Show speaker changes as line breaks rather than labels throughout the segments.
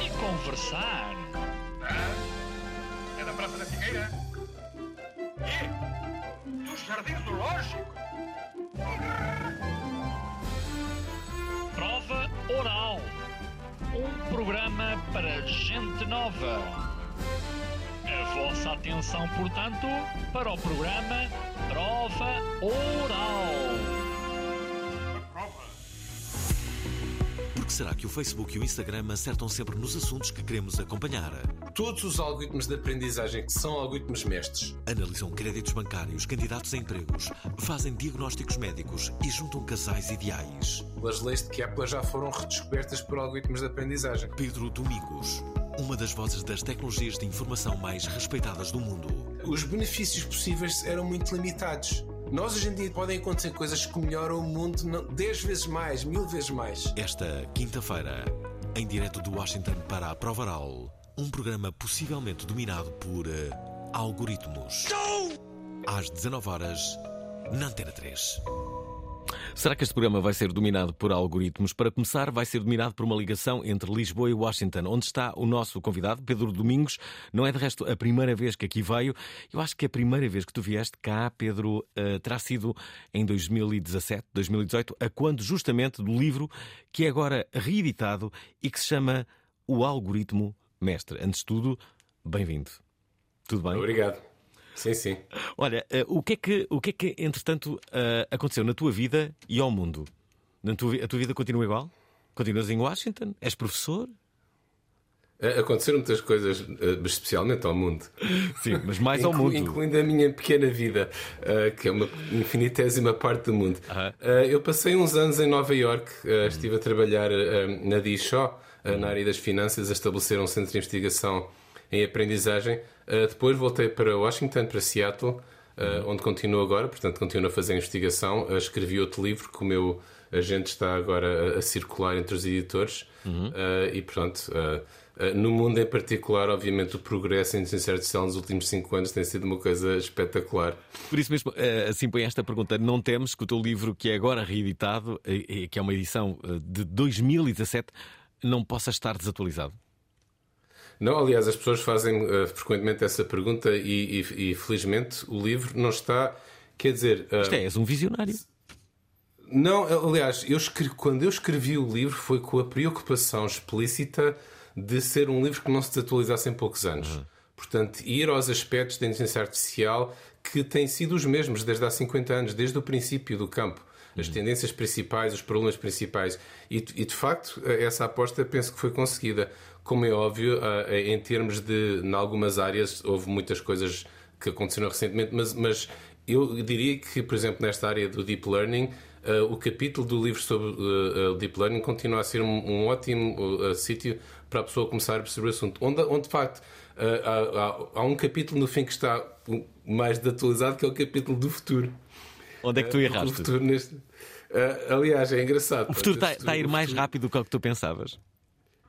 e conversar.
Ah, é da Praça da Figueira? E? Do Jardim Zoológico?
Prova Oral. Um programa para gente nova. A vossa atenção, portanto, para o programa Prova Oral.
Será que o Facebook e o Instagram acertam sempre nos assuntos que queremos acompanhar?
Todos os algoritmos de aprendizagem que são algoritmos mestres.
Analisam créditos bancários, candidatos a empregos, fazem diagnósticos médicos e juntam casais ideais.
As leis de Kepler já foram redescobertas por algoritmos de aprendizagem.
Pedro Domingos, uma das vozes das tecnologias de informação mais respeitadas do mundo.
Os benefícios possíveis eram muito limitados. Nós hoje em dia podem acontecer coisas que melhoram o mundo não- 10 vezes mais, mil vezes mais.
Esta quinta-feira, em direto de Washington para a Prova Oral, um programa possivelmente dominado por eh, algoritmos. Às 19 horas, na Antena 3.
Será que este programa vai ser dominado por algoritmos? Para começar, vai ser dominado por uma ligação entre Lisboa e Washington, onde está o nosso convidado, Pedro Domingos. Não é de resto a primeira vez que aqui veio. Eu acho que a primeira vez que tu vieste cá, Pedro, eh, terá sido em 2017, 2018, a quando justamente do livro que é agora reeditado e que se chama O Algoritmo Mestre. Antes de tudo, bem-vindo. Tudo bem?
Obrigado. Sim, sim.
Olha, eh, o que é que, o que, é que entretanto, eh, aconteceu na tua vida e ao mundo? Na tua, a tua vida continua igual? Continuas em Washington? És professor?
Ah, Aconteceram muitas coisas, especialmente ao mundo.
Sim, mas mais ao mundo.
Incluindo a minha pequena vida, que é uma infinitésima parte do mundo. Ah, eu passei uns anos em Nova York, estive a trabalhar na DISHO, na área das finanças, a estabelecer um centro de investigação em aprendizagem. Ah, depois voltei para Washington, para Seattle, ah, onde continuo agora, portanto continuo a fazer investigação. Ah, escrevi outro livro que o meu agente está agora a, a circular entre os editores. Ah, e pronto, no mundo em particular, obviamente, o progresso em inteligência artificial nos últimos cinco anos tem sido uma coisa espetacular.
Por isso mesmo, eh, assim põe esta pergunta. Não temes que o teu livro, que é agora reeditado, eh, eh, que é uma edição de 2017, não possa estar desatualizado?
Não, aliás, as pessoas fazem uh, frequentemente essa pergunta e, e- e, felizmente o livro não está. Quer dizer, uh,
Isto é, és um visionário.
não, aliás, eu escrevi- quando eu escrevi o livro foi com a preocupação explícita de ser um livro que não se desatualizasse em poucos anos. Portanto, ir aos aspectos da inteligência artificial que têm sido os mesmos desde há 50 anos, desde o princípio do campo. As tendências principais, os problemas principais. E, e, de facto, essa aposta penso que foi conseguida. Como é óbvio, ah, em termos de. Em algumas áreas houve muitas coisas que aconteceram recentemente, mas, mas eu diria que, por exemplo, nesta área do deep learning, uh, o capítulo do livro sobre uh, uh, deep learning continua a ser um, ótimo sítio para a pessoa começar a perceber o assunto. Onde, onde de facto, há, há- um capítulo no fim que está mais atualizado, que é o capítulo do futuro.
Onde é que tu erraste?
O futuro neste... Uh, aliás, é engraçado.
O futuro está, está a ir
o
mais rápido do que o que tu pensavas.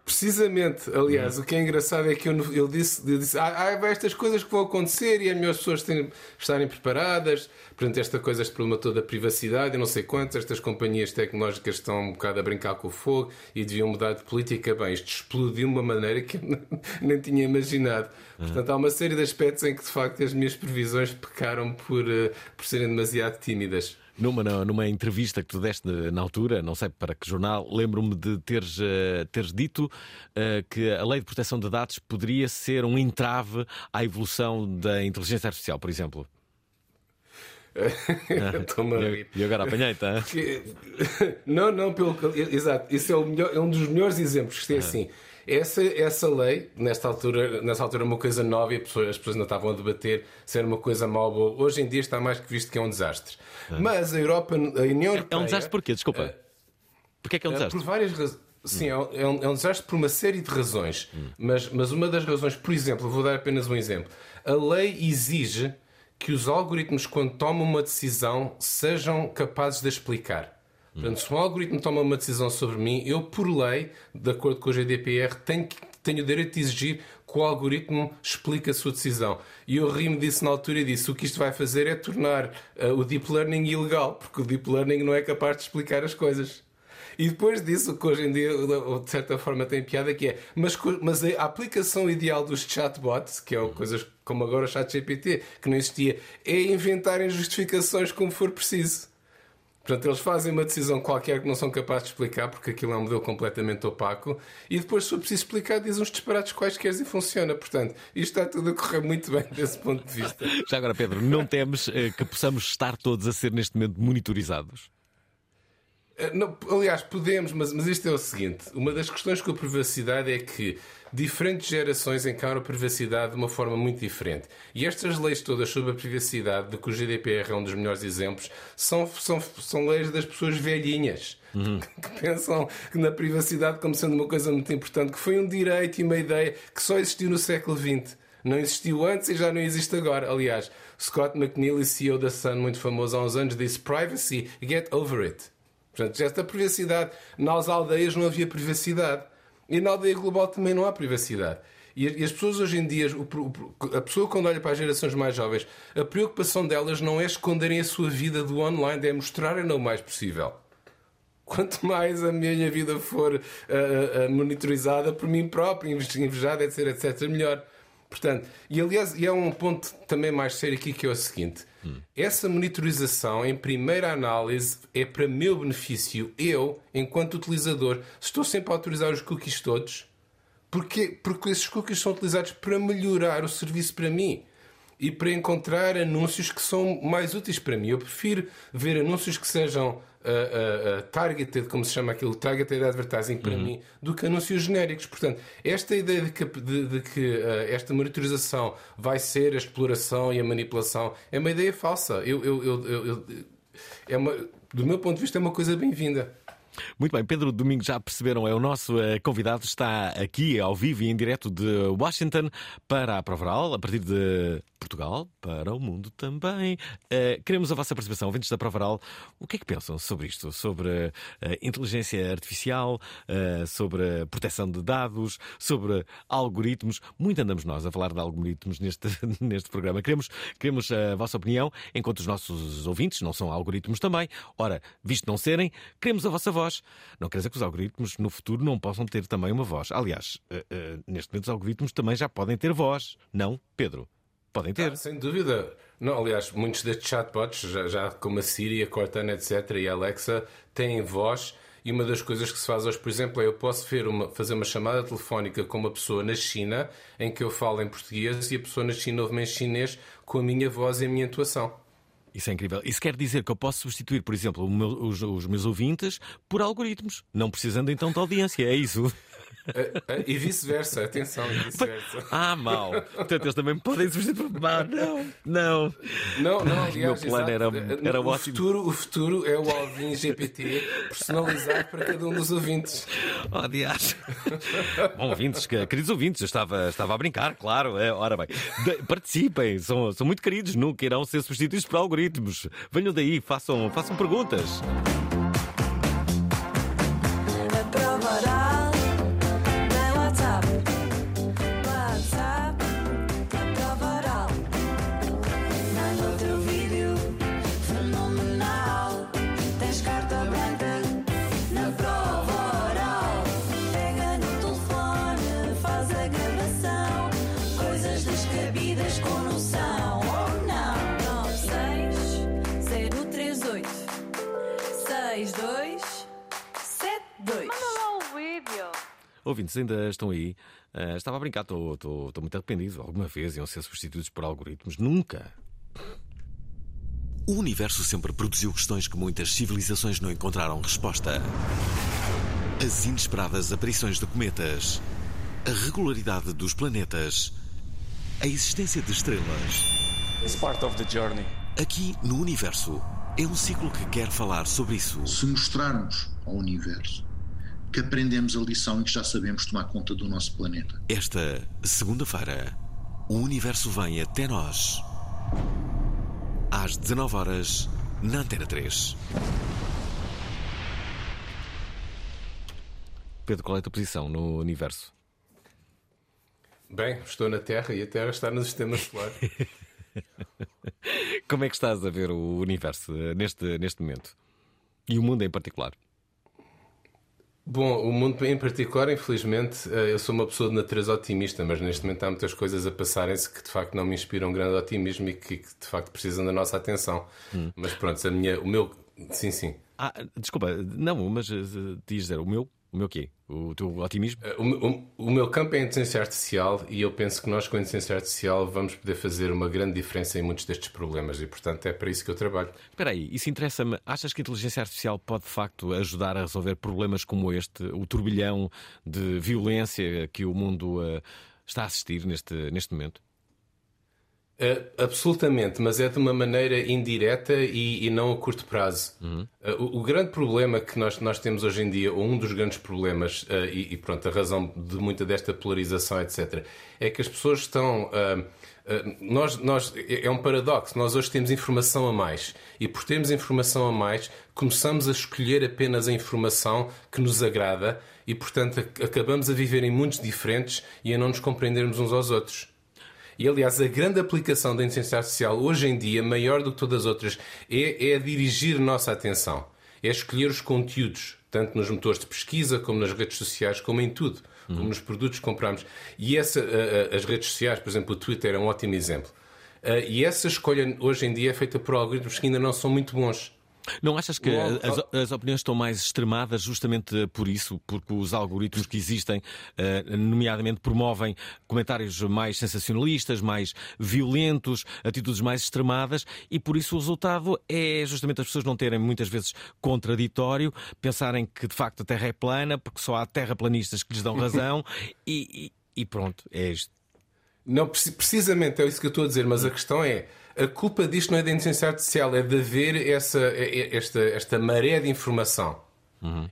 Precisamente, aliás, o que é engraçado é que eu, eu disse, eu disse ah, há estas coisas que vão acontecer e é melhor as pessoas terem- estarem preparadas. Portanto, esta coisa, este problema todo da privacidade, eu não sei quantas, estas companhias tecnológicas estão um bocado a brincar com o fogo e deviam mudar de política. Bem, isto explodiu de uma maneira que eu nem- nem tinha imaginado. Portanto, há uma série de aspectos em que, de facto, as minhas previsões pecaram por, eh, por serem demasiado tímidas.
Numa, numa entrevista que tu deste na altura, não sei para que jornal, lembro-me de teres, eh, teres dito eh, que a lei de proteção de dados poderia ser um entrave à evolução da inteligência artificial, por exemplo.
Estou-me a rir.
E agora apanhei-te, hã?
Que- Não, não, pelo exato. Isso é, melhor, é um dos melhores exemplos. Que é assim. Essa, essa lei, nesta altura, nessa altura, é uma coisa nova e as pessoas, as pessoas ainda estavam a debater se era uma coisa mau ou boa. Hoje em dia está mais que visto que é um desastre. Mas a Europa, a União
É
Europeia.
um desastre porquê? Desculpa. Porquê é que é um
eh,
desastre?
Por várias razões. Sim, é, um, é um- é um desastre por uma série de razões. Mas, mas uma das razões, por exemplo, vou dar apenas um exemplo. A lei exige que os algoritmos, quando tomam uma decisão, sejam capazes de explicar. Portanto, se um algoritmo toma uma decisão sobre mim, eu, por lei, de acordo com o GDPR, tenho, que- tenho o direito de exigir que o algoritmo explique a sua decisão. E eu ri-me disso na altura e disse: o que isto vai fazer é tornar ah, o deep learning ilegal, porque o deep learning não é capaz de explicar as coisas. E depois disso, o que hoje em dia, de certa forma, tem piada, que é, mas, mas a aplicação ideal dos chatbots, que é o- coisas como agora o ChatGPT, que não existia, é inventarem justificações como for preciso. Portanto, eles fazem uma decisão qualquer que não são capazes de explicar, porque aquilo é um modelo completamente opaco, e depois, se for preciso explicar, dizem uns disparates quaisquer e funciona. Portanto, isto está tudo a correr muito bem desse ponto de vista.
Já agora, Pedro, não temes eh, que possamos estar todos a ser neste momento monitorizados?
Eh, não, aliás, podemos, mas, mas isto é o seguinte: uma das questões com a privacidade é que diferentes gerações encaram a privacidade de uma forma muito diferente. E estas leis todas sobre a privacidade, de que o GDPR é um dos melhores exemplos, são, são, são leis das pessoas velhinhas. Que pensam na privacidade como sendo uma coisa muito importante, que foi um direito e uma ideia que só existiu no século XX. Não existiu antes e já não existe agora. Aliás, Scott McNeil, CEO da Sun, muito famoso há uns anos, disse: Privacy, get over it. Portanto, esta privacidade. Nas aldeias não havia privacidade. E na aldeia global também não há privacidade. E as pessoas hoje em dia, a pessoa quando olha para as gerações mais jovens, a preocupação delas não é esconderem a sua vida do online, é mostrarem-na o mais possível. Quanto mais a minha vida for ah, ah, monitorizada por mim próprio, invejada, etc, etc, melhor. Portanto, e aliás, e há um ponto também mais sério aqui que é o seguinte: essa monitorização, em primeira análise, é para meu benefício. Eu, enquanto utilizador, estou sempre a autorizar os cookies todos. Porquê? Porque esses cookies são utilizados para melhorar o serviço para mim e para encontrar anúncios que são mais úteis para mim. Eu prefiro ver anúncios que sejam ah, ah, targeted, como se chama aquilo, targeted advertising para mim, do que anúncios genéricos. Portanto, esta ideia de que, de- de que, ah, esta monitorização vai ser a exploração e a manipulação é uma ideia falsa. Eu, eu- eu- eu- é uma, do meu ponto de vista, é uma coisa bem-vinda.
Muito bem, Pedro Domingos, já perceberam, é o nosso eh, convidado, está aqui ao vivo e em direto de Washington para a Provaral, a partir de Portugal, para o mundo também. Eh, queremos a vossa participação, ouvintes da Provaral. O que é que pensam sobre isto? Sobre eh, inteligência artificial, eh, sobre proteção de dados, sobre algoritmos. Muito andamos nós a falar de algoritmos neste, neste programa. Queremos, queremos a vossa opinião, enquanto os nossos ouvintes não são algoritmos também. Ora, visto não serem, queremos a vossa voz. Não quer dizer que os algoritmos no futuro não possam ter também uma voz. Aliás, neste momento os algoritmos também já podem ter voz. Não, Pedro? Podem ter.
Ah, sem dúvida. Não, aliás, muitos destes chatbots, já, já como a Siri, a Cortana, etc., e a Alexa, têm voz. E uma das coisas que se faz hoje, por exemplo, é eu posso uma- fazer uma chamada telefónica com uma pessoa na China em que eu falo em português e a pessoa na China ouve-me em chinês com a minha voz e a minha atuação.
Isso é incrível. Isso quer dizer que eu posso substituir, por exemplo, meu- os, os meus ouvintes por algoritmos, não precisando então de audiência. É isso.
E vice-versa, atenção, e vice-versa.
Ah, mal. Portanto, eles também podem substituir por. Ah, não, não.
Não, não,
Ai, o meu
aliás,
plano
exato.
era- era
o
ótimo.
Futuro, o futuro é o Alvin GPT personalizado para cada um dos ouvintes.
Oh, diacho. Bom, ouvintes, que- queridos ouvintes, eu estava, estava a brincar, claro. É, ora bem, De- participem, são, são muito queridos, nunca irão ser substituídos por algoritmos. Venham daí, façam, façam perguntas. Ouvintes, ainda estão aí. Ah, estava a brincar, estou, estou, estou muito arrependido. Alguma vez iam ser substituídos por algoritmos? Nunca.
O universo sempre produziu questões que muitas civilizações não encontraram resposta. As inesperadas aparições de cometas, a regularidade dos planetas, a existência de estrelas.
It's part of the journey.
Aqui no universo é um ciclo que quer falar sobre isso.
se mostrarmos ao universo
que aprendemos a lição e que já sabemos tomar conta do nosso planeta.
Esta segunda-feira, o universo vem até nós. Às 19 horas na Antena 3.
Pedro, qual é a tua posição no universo?
Bem, estou na Terra e a Terra está no sistema solar.
Como é que estás a ver o universo eh, neste, neste momento? E o mundo em particular?
Bom, o mundo em particular, infelizmente, eh, eu sou uma pessoa de natureza otimista, mas neste momento há muitas coisas a passarem-se que de facto não me inspiram grande otimismo e que, que, de facto precisam da nossa atenção. Mas pronto, a minha, o meu. Sim, sim.
Ah, desculpa, não, mas eh, diz dizer, o meu? O meu quê? O teu otimismo?
O, o- o meu campo é a inteligência artificial e eu penso que nós, com a inteligência artificial, vamos poder fazer uma grande diferença em muitos destes problemas e, portanto, é para isso que eu trabalho.
Espera aí, isso interessa-me. Achas que a inteligência artificial pode de facto ajudar a resolver problemas como este, o turbilhão de violência que o mundo eh, está a assistir neste, neste momento?
Uh, absolutamente, mas é de uma maneira indireta e, e não a curto prazo. Uh, o, o grande problema que nós, nós temos hoje em dia, ou um dos grandes problemas, uh, e, e pronto, a razão de muita desta polarização, etc., é que as pessoas estão. nós, nós, é é um paradoxo. Nós hoje temos informação a mais. E por termos informação a mais, começamos a escolher apenas a informação que nos agrada e, portanto, ac- acabamos a viver em mundos diferentes e a não nos compreendermos uns aos outros. E aliás, a grande aplicação da inteligência artificial hoje em dia, maior do que todas as outras, é, é dirigir a nossa atenção. É escolher os conteúdos, tanto nos motores de pesquisa, como nas redes sociais, como em tudo, como nos produtos que compramos. E essa, a- a- as redes sociais, por exemplo, o Twitter é um ótimo exemplo. Ah, E essa escolha hoje em dia é feita por algoritmos que ainda não são muito bons.
Não achas que
Logo-
as, as opiniões estão mais extremadas justamente por isso? Porque os algoritmos que existem, eh, nomeadamente, promovem comentários mais sensacionalistas, mais violentos, atitudes mais extremadas, e por isso o resultado é justamente as pessoas não terem muitas vezes contraditório, pensarem que de facto a Terra é plana, porque só há terraplanistas que lhes dão razão, e, e- e pronto, é isto.
Não, preci- precisamente é isso que eu estou a dizer, mas a questão é: a culpa disto não é da inteligência artificial, é de haver essa, é- é- esta, esta maré de informação.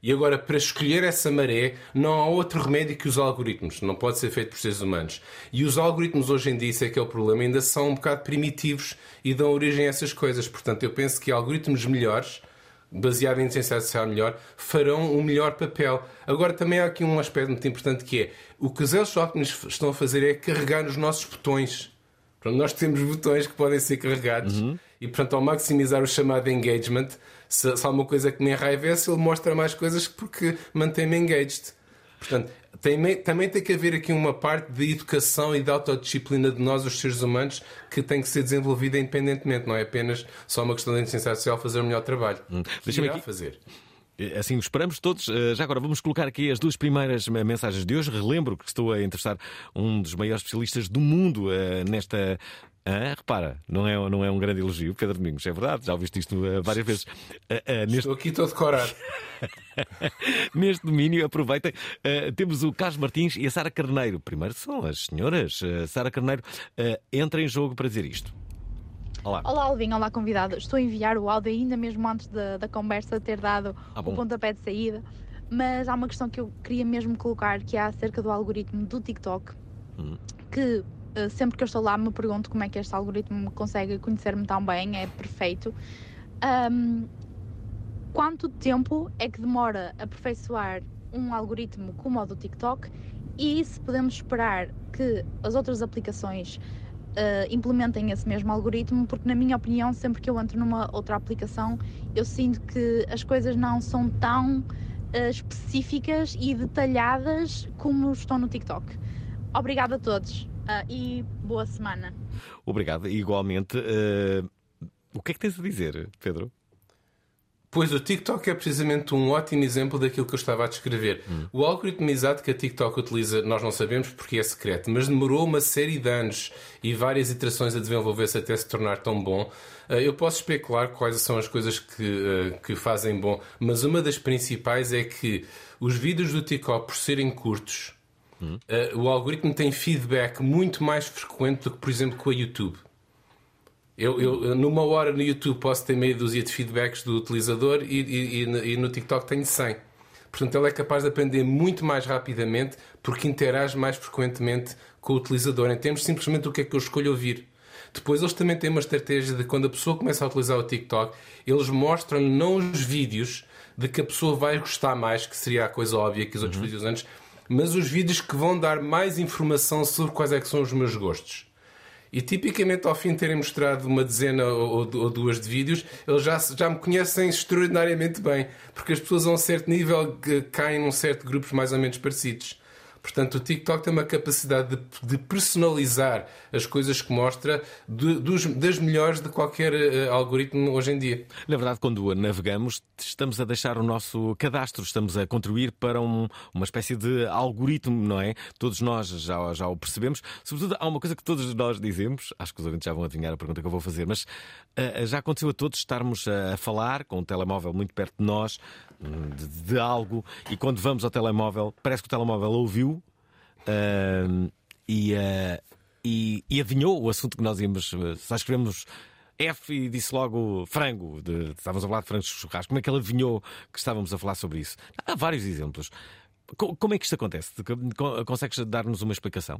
E agora, para escolher essa maré, não há outro remédio que os algoritmos. Não pode ser feito por seres humanos. E os algoritmos, hoje em dia, isso é que é o problema, ainda são um bocado primitivos e dão origem a essas coisas. Portanto, eu penso que algoritmos melhores, baseados em inteligência artificial melhor, farão um melhor papel. Agora, também há aqui um aspecto muito importante que é o que os algoritmos estão a fazer é carregar nos nossos botões. Portanto, nós temos botões que podem ser carregados e, portanto, ao maximizar o chamado engagement, se, se há uma coisa que me enraivece, ele mostra mais coisas porque mantém-me engaged. Portanto, tem, também tem que haver aqui uma parte de educação e de autodisciplina de nós, os seres humanos, que tem que ser desenvolvida independentemente. Não é apenas só uma questão da inteligência artificial fazer o melhor trabalho. Que
Deixa-me aqui-
fazer.
Assim o esperamos todos. Eh, Já agora vamos colocar aqui as duas primeiras eh, mensagens de hoje. Relembro que estou a entrevistar um dos maiores especialistas do mundo eh, nesta. Ah, repara, não é, não é um grande elogio, Pedro Domingos, é verdade, já ouviste isto eh, várias vezes. Eh, eh, neste,
Estou aqui todo decorado.
neste domínio, aproveitem. eh, temos o Carlos Martins e a Sara Carneiro. Primeiro são as senhoras. Eh, Sara Carneiro eh, entra em jogo para dizer isto. Olá.
Olá, Alvin, olá, convidado. Estou a enviar o áudio ainda mesmo antes da, da conversa ter dado
Ah,
o pontapé de saída, mas há uma questão que eu queria mesmo colocar que é acerca do algoritmo do TikTok,
Hum.
que eh, sempre que eu estou lá me pergunto como é que este algoritmo consegue conhecer-me tão bem, é perfeito. Ahm, quanto tempo é que demora a aperfeiçoar um algoritmo como o do TikTok e se podemos esperar que as outras aplicações eh, implementem esse mesmo algoritmo, porque, na minha opinião, sempre que eu entro numa outra aplicação, eu sinto que as coisas não são tão eh, específicas e detalhadas como estão no TikTok. Obrigada a todos ah, e boa semana.
Obrigado. Igualmente, o que é que tens a dizer, Pedro?
Pois o TikTok é precisamente um ótimo exemplo daquilo que eu estava a descrever. O algoritmo exato que a TikTok utiliza, nós não sabemos porque é secreto, mas demorou uma série de anos e várias iterações a desenvolver-se até se tornar tão bom. Eh, Eu posso especular quais são as coisas que, eh, que fazem bom, mas uma das principais é que os vídeos do TikTok, por serem curtos, eh, o algoritmo tem feedback muito mais frequente do que, por exemplo, com a YouTube. Eu, eu, numa hora no YouTube posso ter meia dúzia de feedbacks do utilizador e, e- e no- e no TikTok tenho 100. Portanto, ele é capaz de aprender muito mais rapidamente porque interage mais frequentemente com o utilizador, em termos simplesmente do que é que eu escolho ouvir. Depois, eles também têm uma estratégia de quando a pessoa começa a utilizar o TikTok, eles mostram não os vídeos de que a pessoa vai gostar mais, que seria a coisa óbvia que os outros vídeos antes, mas os vídeos que vão dar mais informação sobre quais é que são os meus gostos. E tipicamente, ao fim de terem mostrado uma dezena ou, ou duas de vídeos, eles já, já me conhecem extraordinariamente bem, porque as pessoas a um certo nível caem num certo grupos mais ou menos parecidos. Portanto, o TikTok tem uma capacidade de, de personalizar as coisas que mostra de, dos, das melhores de qualquer uh, algoritmo hoje em dia.
Na verdade, quando navegamos, estamos a deixar o nosso cadastro, estamos a contribuir para um, uma espécie de algoritmo, não é? Todos nós já, já o percebemos. Sobretudo, há uma coisa que todos nós dizemos, acho que os ouvintes já vão adivinhar a pergunta que eu vou fazer, mas uh, já aconteceu a todos estarmos a, falar com o telemóvel muito perto de nós, de, de algo, e quando vamos ao telemóvel, parece que o telemóvel ouviu Uh, e, uh, e, e, adivinhou o assunto que nós íamos. Só escrevemos F e disse logo frango. De, estávamos a falar de frangos de churrasco. Como é que ele adivinhou que estávamos a falar sobre isso? Há vários exemplos. Como é que isto acontece? Consegues dar-nos uma explicação?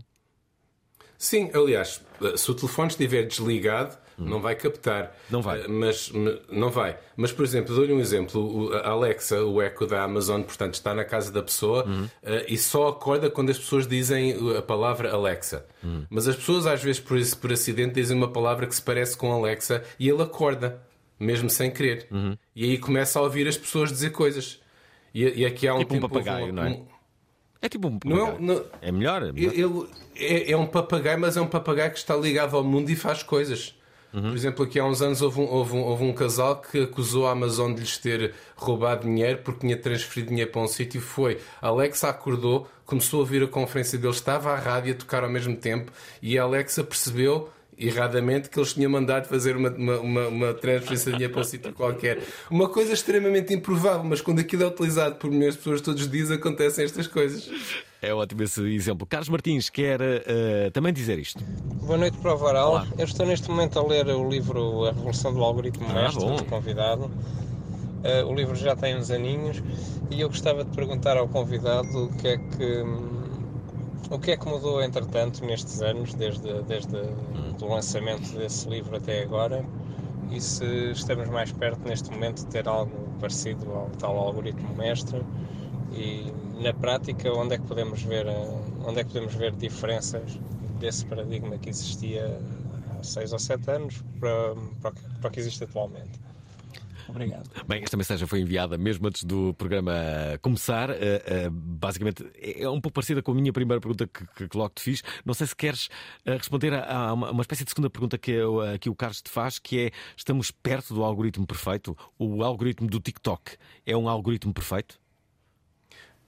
Sim, aliás, se o telefone estiver desligado, hum. não vai captar.
Não vai.
Eh, mas, não vai. Mas, por exemplo, dou-lhe um exemplo. A Alexa, o eco da Amazon, portanto, está na casa da pessoa hum. e só acorda quando as pessoas dizem a palavra Alexa. Hum. Mas as pessoas, às vezes, por, por acidente, dizem uma palavra que se parece com Alexa e ele acorda, mesmo sem querer.
Uhum.
E aí começa a ouvir as pessoas dizer coisas. E, e aqui há um
tipo
tempo,
um papagaio,
um,
não é?
Um,
é tipo um
não,
papagaio.
não,
é melhor? É, melhor.
Ele é, é, um papagaio, mas é um papagaio que está ligado ao mundo e faz coisas. Uhum. Por exemplo, aqui há uns anos houve um, houve, um, houve um, casal que acusou a Amazon de lhes ter roubado dinheiro porque tinha transferido dinheiro para um sítio. Foi. A Alexa acordou, começou a ouvir a conferência deles, estava à rádio a tocar ao mesmo tempo e a Alexa percebeu erradamente que eles tinham mandado fazer uma, uma, uma, uma transferência de dinheiro para um sítio qualquer. Uma coisa extremamente improvável, mas quando aquilo é utilizado por milhões de pessoas todos os dias acontecem estas coisas.
É ótimo esse exemplo. Carlos Martins quer uh, também dizer isto.
Boa noite para o Varal. Olá. Eu estou neste momento a ler o livro A Revolução do Algoritmo ah, Mestre, bom. convidado. Uh, o livro já tem uns aninhos e eu gostava de perguntar ao convidado o que é que o que é que mudou, entretanto, nestes anos, desde, desde o lançamento desse livro até agora? E se estamos mais perto, neste momento, de ter algo parecido ao tal algoritmo mestre? E, na prática, onde é que podemos ver, onde é que podemos ver diferenças desse paradigma que existia há seis ou sete anos para, para, para o que existe atualmente?
Obrigado.
Bem, esta mensagem foi enviada mesmo antes do programa começar. Uh, uh, basicamente, é um pouco parecida com a minha primeira pergunta que, que logo te fiz. Não sei se queres uh, responder a, a uma, uma, espécie de segunda pergunta que, eu, que o Carlos te faz, que é: estamos perto do algoritmo perfeito? O algoritmo do TikTok é um algoritmo perfeito?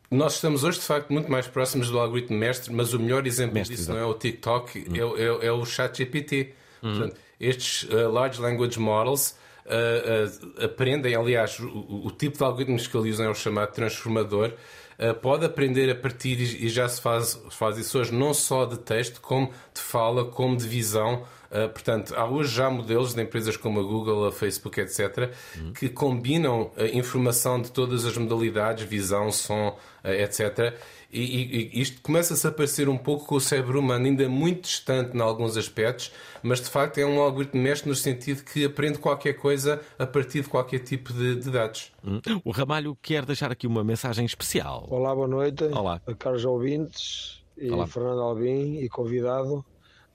Nós estamos hoje, de facto, muito mais próximos do algoritmo mestre, mas o melhor exemplo mestre, disso exatamente. não é o TikTok, hum. é, é, é, o ChatGPT. Hum. Portanto, estes Large Language Models uh, aprendem, aliás, o, o, tipo de algoritmos que eles usam é o chamado transformador, uh, pode aprender a partir, e já se faz, faz isso hoje, não só de texto, como de fala, como de visão. portanto, há hoje já modelos de empresas como a Google, a Facebook, etc., uhum. que combinam a informação de todas as modalidades, visão, som, etc., e, e, isto começa-se a parecer um pouco com o cérebro humano, ainda muito distante em alguns aspectos, mas de facto é um algoritmo mestre no sentido que aprende qualquer coisa a partir de qualquer tipo de, de dados.
Hum. O Ramalho quer deixar aqui uma mensagem especial.
Olá, boa noite.
Olá.
A Carlos Ouvintes e Olá. Fernando Albim e convidado.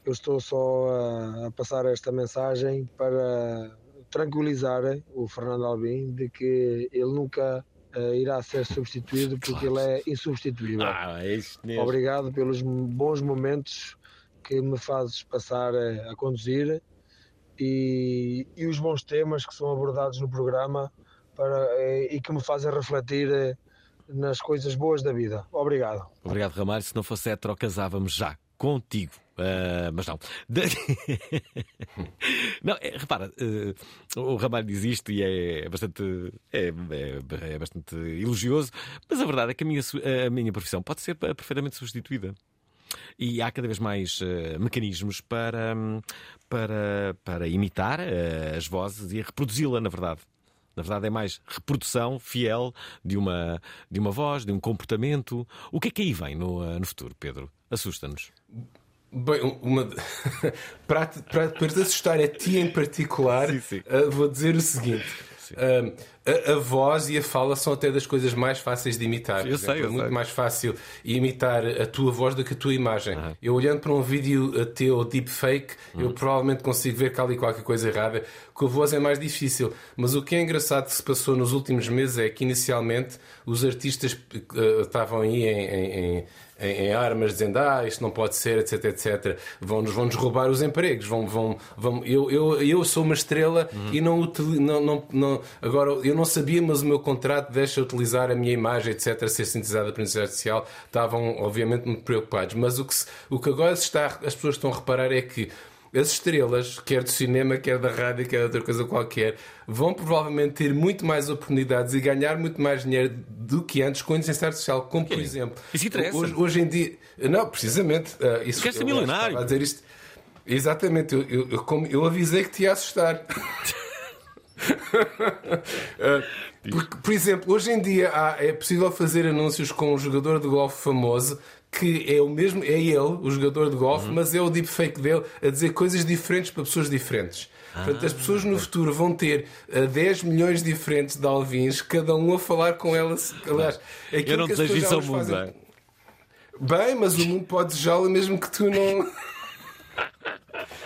Eu estou só a, a passar esta mensagem para tranquilizar o Fernando Albim de que ele nunca uh, irá ser substituído porque claro. ele é insubstituível.
Ah, é isso mesmo.
Obrigado pelos bons momentos que me fazes passar a, a conduzir e, e, os bons temas que são abordados no programa para, e, e que me fazem refletir eh, nas coisas boas da vida. Obrigado.
Obrigado, Ramalho. Se não fosse hetero, casávamos já contigo. Uh, mas não. não, é, repara, uh, o Ramalho diz isto e é bastante, é, é, é, bastante elogioso, mas a verdade é que a minha, a minha profissão pode ser perfeitamente substituída. E há cada vez mais uh, mecanismos para, para, para imitar as vozes e reproduzi-la, na verdade. Na verdade, é mais reprodução fiel de uma, de uma voz, de um comportamento. O que é que aí vem no, no futuro, Pedro? Assusta-nos.
Bem, uma... para, para, para te assustar a ti em particular, sim, sim. Uh, vou dizer o seguinte. Uh, a, a, voz e a fala são até das coisas mais fáceis de imitar.
Eu sei, eu
é muito
sei.
mais fácil imitar a tua voz do que a tua imagem. Uhum. Eu olhando para um vídeo teu deepfake, uhum. eu provavelmente consigo ver que há ali qualquer coisa errada. Com a voz é mais difícil. Mas o que é engraçado que se passou nos últimos meses é que inicialmente os artistas uh, estavam aí em, em, em em, em, armas, dizendo ah, isto não pode ser, etc, etc. Vão-nos vão -nos roubar os empregos. Vão, vão, vão, eu, eu, eu sou uma estrela uhum. e não, não, não, não. Agora, eu não sabia, mas o meu contrato deixa utilizar a minha imagem, etc., a ser sintetizada por inteligência artificial. Estavam, obviamente, muito preocupados. Mas o que, o que agora está, as pessoas estão a reparar é que as estrelas, quer do cinema, quer da rádio, quer de outra coisa qualquer, vão provavelmente ter muito mais oportunidades e ganhar muito mais dinheiro do que antes com a inteligência artificial. Como, por exemplo,
isso interessa.
Hoje, hoje em dia. Não, precisamente. Uh, isso,
Quer ser milionário.
A dizer isto. Exatamente, eu, eu, eu, como, eu avisei que te ia assustar. uh, por, por, exemplo, hoje em dia há, é possível fazer anúncios com um jogador de golfe famoso que é o mesmo, é ele, o jogador de golfe, uhum. mas é o deepfake dele a dizer coisas diferentes para pessoas diferentes. Ah, Portanto, as pessoas no futuro vão ter uh, 10 milhões diferentes de alvins, cada um a falar com elas. Aliás,
eu não desejo isso ao mundo. Fazem...
É? Bem, mas o mundo pode desejá-lo mesmo que tu não.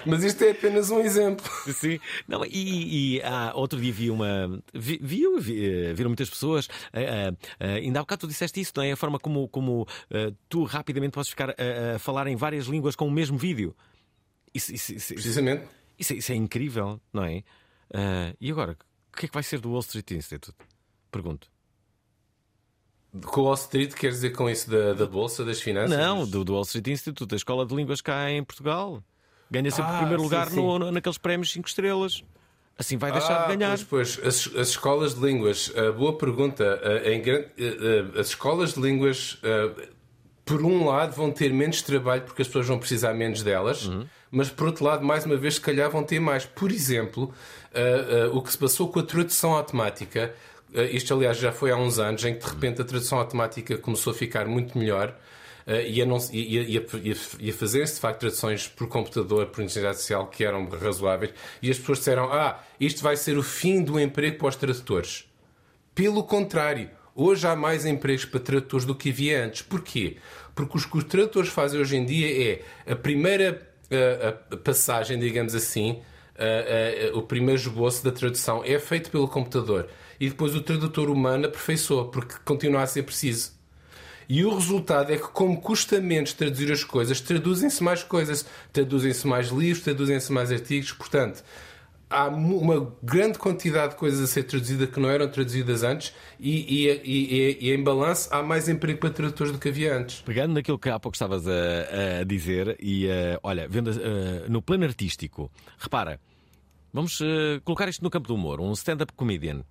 Mas isto é apenas um exemplo.
Sim. Não, e, e ah, outro dia vi uma. Vi, viu, vi, eh, viram muitas pessoas. Ah, ah, ainda há bocado tu disseste isso, não é? A forma como, como ah, tu rapidamente podes ficar a, a, falar em várias línguas com o mesmo vídeo. Isso, isso, isso,
Precisamente.
Isso, isso, é incrível, não é? e agora, o que é que vai ser do Wall Street Institute? Pergunto.
Com o Wall Street quer dizer com isso da, da Bolsa, das Finanças?
Não, do, do Wall Street Institute, da Escola de Línguas cá em Portugal. Ganha sempre o ah, primeiro lugar sim, sim. No, naqueles prémios 5 estrelas. Assim vai deixar ah, de ganhar.
Pois, pois. As, as, escolas de línguas, uh, boa pergunta. Uh, em, uh, as escolas de línguas, por um lado, vão ter menos trabalho porque as pessoas vão precisar menos delas, uhum. mas por outro lado, mais uma vez, se calhar vão ter mais. Por exemplo, o que se passou com a tradução automática. Isto, aliás, já foi há uns anos em que de repente a tradução automática começou a ficar muito melhor. Uh, e, a não, e, e, e a fazer-se de facto traduções por computador, por inteligência artificial, que eram razoáveis, e as pessoas disseram: Ah, isto vai ser o fim do emprego para os tradutores. Pelo contrário, hoje há mais empregos para tradutores do que havia antes. Porquê? Porque os que os tradutores fazem hoje em dia é a primeira uh, a passagem, digamos assim, uh, o primeiro esboço da tradução é feito pelo computador. E depois o tradutor humano aperfeiçoa, porque continua a ser preciso. E o resultado é que, como custa menos traduzir as coisas, traduzem-se mais coisas, traduzem-se mais livros, traduzem-se mais artigos. Portanto, há uma grande quantidade de coisas a ser traduzida que não eram traduzidas antes e, e, e, e, em balanço há mais emprego para tradutores do que havia antes.
Pegando naquilo que há pouco estavas a, a dizer e uh, olha, vendo uh, no plano artístico, repara, vamos uh, colocar isto no campo do humor, um stand-up comedian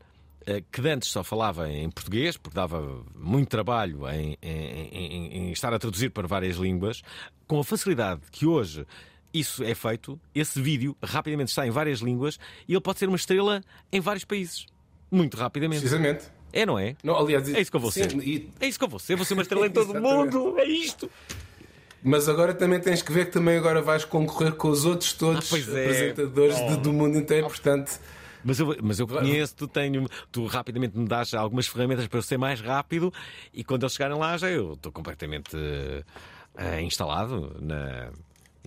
que antes só falava em português, porque dava muito trabalho em, em, em, em, estar a traduzir para várias línguas, com a facilidade que hoje isso é feito, esse vídeo rapidamente está em várias línguas e ele pode ser uma estrela em vários países. Muito rapidamente.
Precisamente.
É, não é?
Não, aliás,
é isso que eu vou ser. E... É isso que eu vou ser. Vou ser uma estrela em todo o mundo. É isto.
Mas agora também tens que ver que também agora vais concorrer com os outros todos ah, é. apresentadores oh. de, do mundo inteiro, portanto.
Mas eu, mas eu conheço, tu, tenho, tu rapidamente me das algumas ferramentas para eu ser mais rápido e quando eles chegarem lá já eu estou completamente uh, instalado na,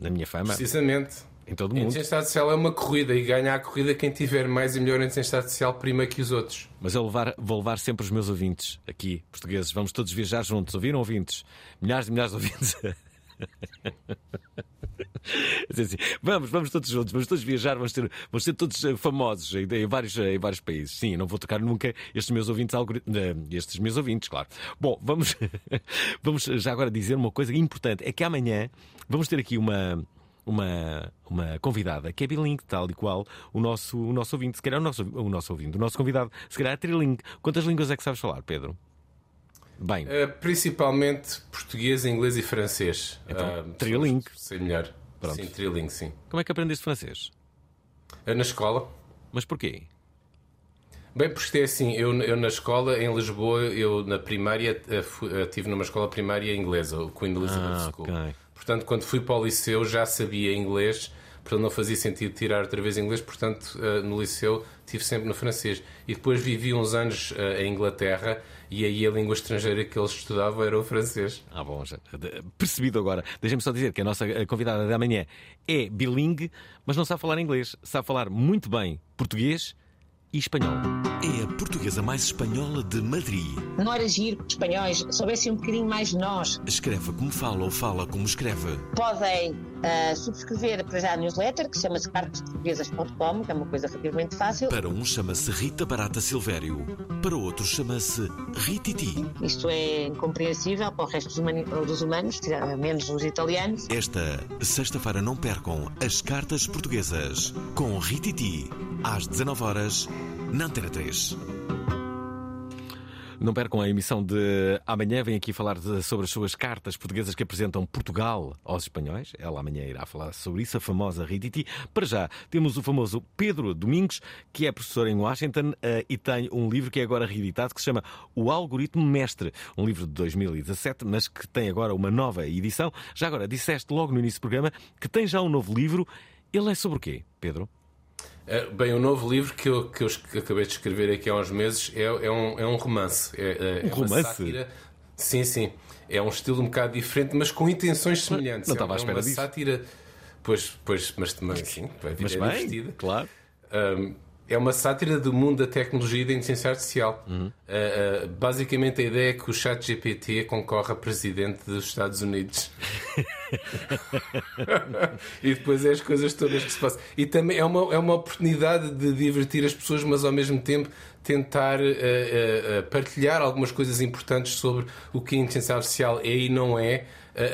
na minha fama.
Precisamente.
Em todo o mundo. A
inteligência artificial é uma corrida e ganha a corrida quem tiver mais e melhor inteligência artificial prima que os outros.
Mas eu levar, vou levar sempre os meus ouvintes aqui, portugueses. Vamos todos viajar juntos. Ouviram ouvintes? Milhares e milhares de ouvintes. Vamos, vamos todos juntos, vamos todos viajar, vamos ser, vamos ser todos eh, famosos em, em, vários, eh, em vários países. Sim, não vou tocar nunca estes meus ouvintes, eh, estes meus ouvintes, claro. Bom, vamos, vamos já agora dizer uma coisa importante: é que amanhã vamos ter aqui uma uma, uma convidada que é bilingue, tal e qual o nosso, o nosso ouvinte, se calhar o nosso, o nosso ouvinte, o nosso convidado, se calhar é trilingue. Quantas línguas é que sabes falar, Pedro?
Bem. Uh, principalmente português, inglês e francês.
Então, uh, trilingue.
Sei melhor. Pronto. Sim, trilingue, sim.
Como é que aprendeste francês?
Uh, na escola.
Mas porquê?
Bem, porque é assim, eu, eu, na escola em Lisboa, eu na primária estive numa escola primária inglesa, o Queen Elizabeth ah, School. Okay. Portanto, quando fui para o liceu já sabia inglês, portanto não fazia sentido tirar outra vez inglês, portanto no liceu tive sempre no francês. E depois vivi uns anos em Inglaterra e aí a língua estrangeira que eles estudavam era o francês.
Ah, bom, já. percebido agora. Deixem-me só dizer que a nossa convidada da manhã é bilingue, mas não sabe falar inglês. Sabe falar muito bem português e espanhol.
É a portuguesa mais espanhola de Madrid.
Não era giro que os espanhóis soubessem um bocadinho mais de nós.
Escreve como fala ou fala como escreve.
Podem uh, subscrever para já a newsletter, que chama-se cartasportuguesas.com, que é uma coisa relativamente fácil.
Para um chama-se Rita Barata Silvério, para outro chama-se Rititi.
Isto é incompreensível para o resto dos, humani dos humanos, menos os italianos.
Esta sexta-feira não percam as cartas portuguesas com Rititi, às 19 horas na Antena 3.
Não percam a emissão de amanhã. Vem aqui falar de, sobre as suas cartas portuguesas que apresentam Portugal aos espanhóis. Ela amanhã irá falar sobre isso, a famosa Riditi. Para já, temos o famoso Pedro Domingos, que é professor em Washington uh, e tem um livro que é agora reeditado que se chama O Algoritmo Mestre. Um livro de 2017, mas que tem agora uma nova edição. Já agora, disseste logo no início do programa que tem já um novo livro. Ele é sobre o quê, Pedro?
É, bem, o novo livro que eu, que eu acabei de escrever aqui há uns meses é, é, um, é um romance. É,
é, um romance? Sátira.
Sim, sim. É um estilo um bocado diferente, mas com intenções semelhantes.
Não, não estava
à
é espera
uma
disso.
sátira. Pois, pois, mas também sim, vai
mas bem, divertida. Claro.
Um, é uma sátira do mundo da tecnologia e da inteligência artificial. Uhum. Uh, uh, basicamente, a ideia é que o chat GPT concorre a presidente dos Estados Unidos. e depois é as coisas todas que se passam. E também é uma, é uma oportunidade de divertir as pessoas, mas ao mesmo tempo tentar uh, partilhar algumas coisas importantes sobre o que a inteligência artificial é e não é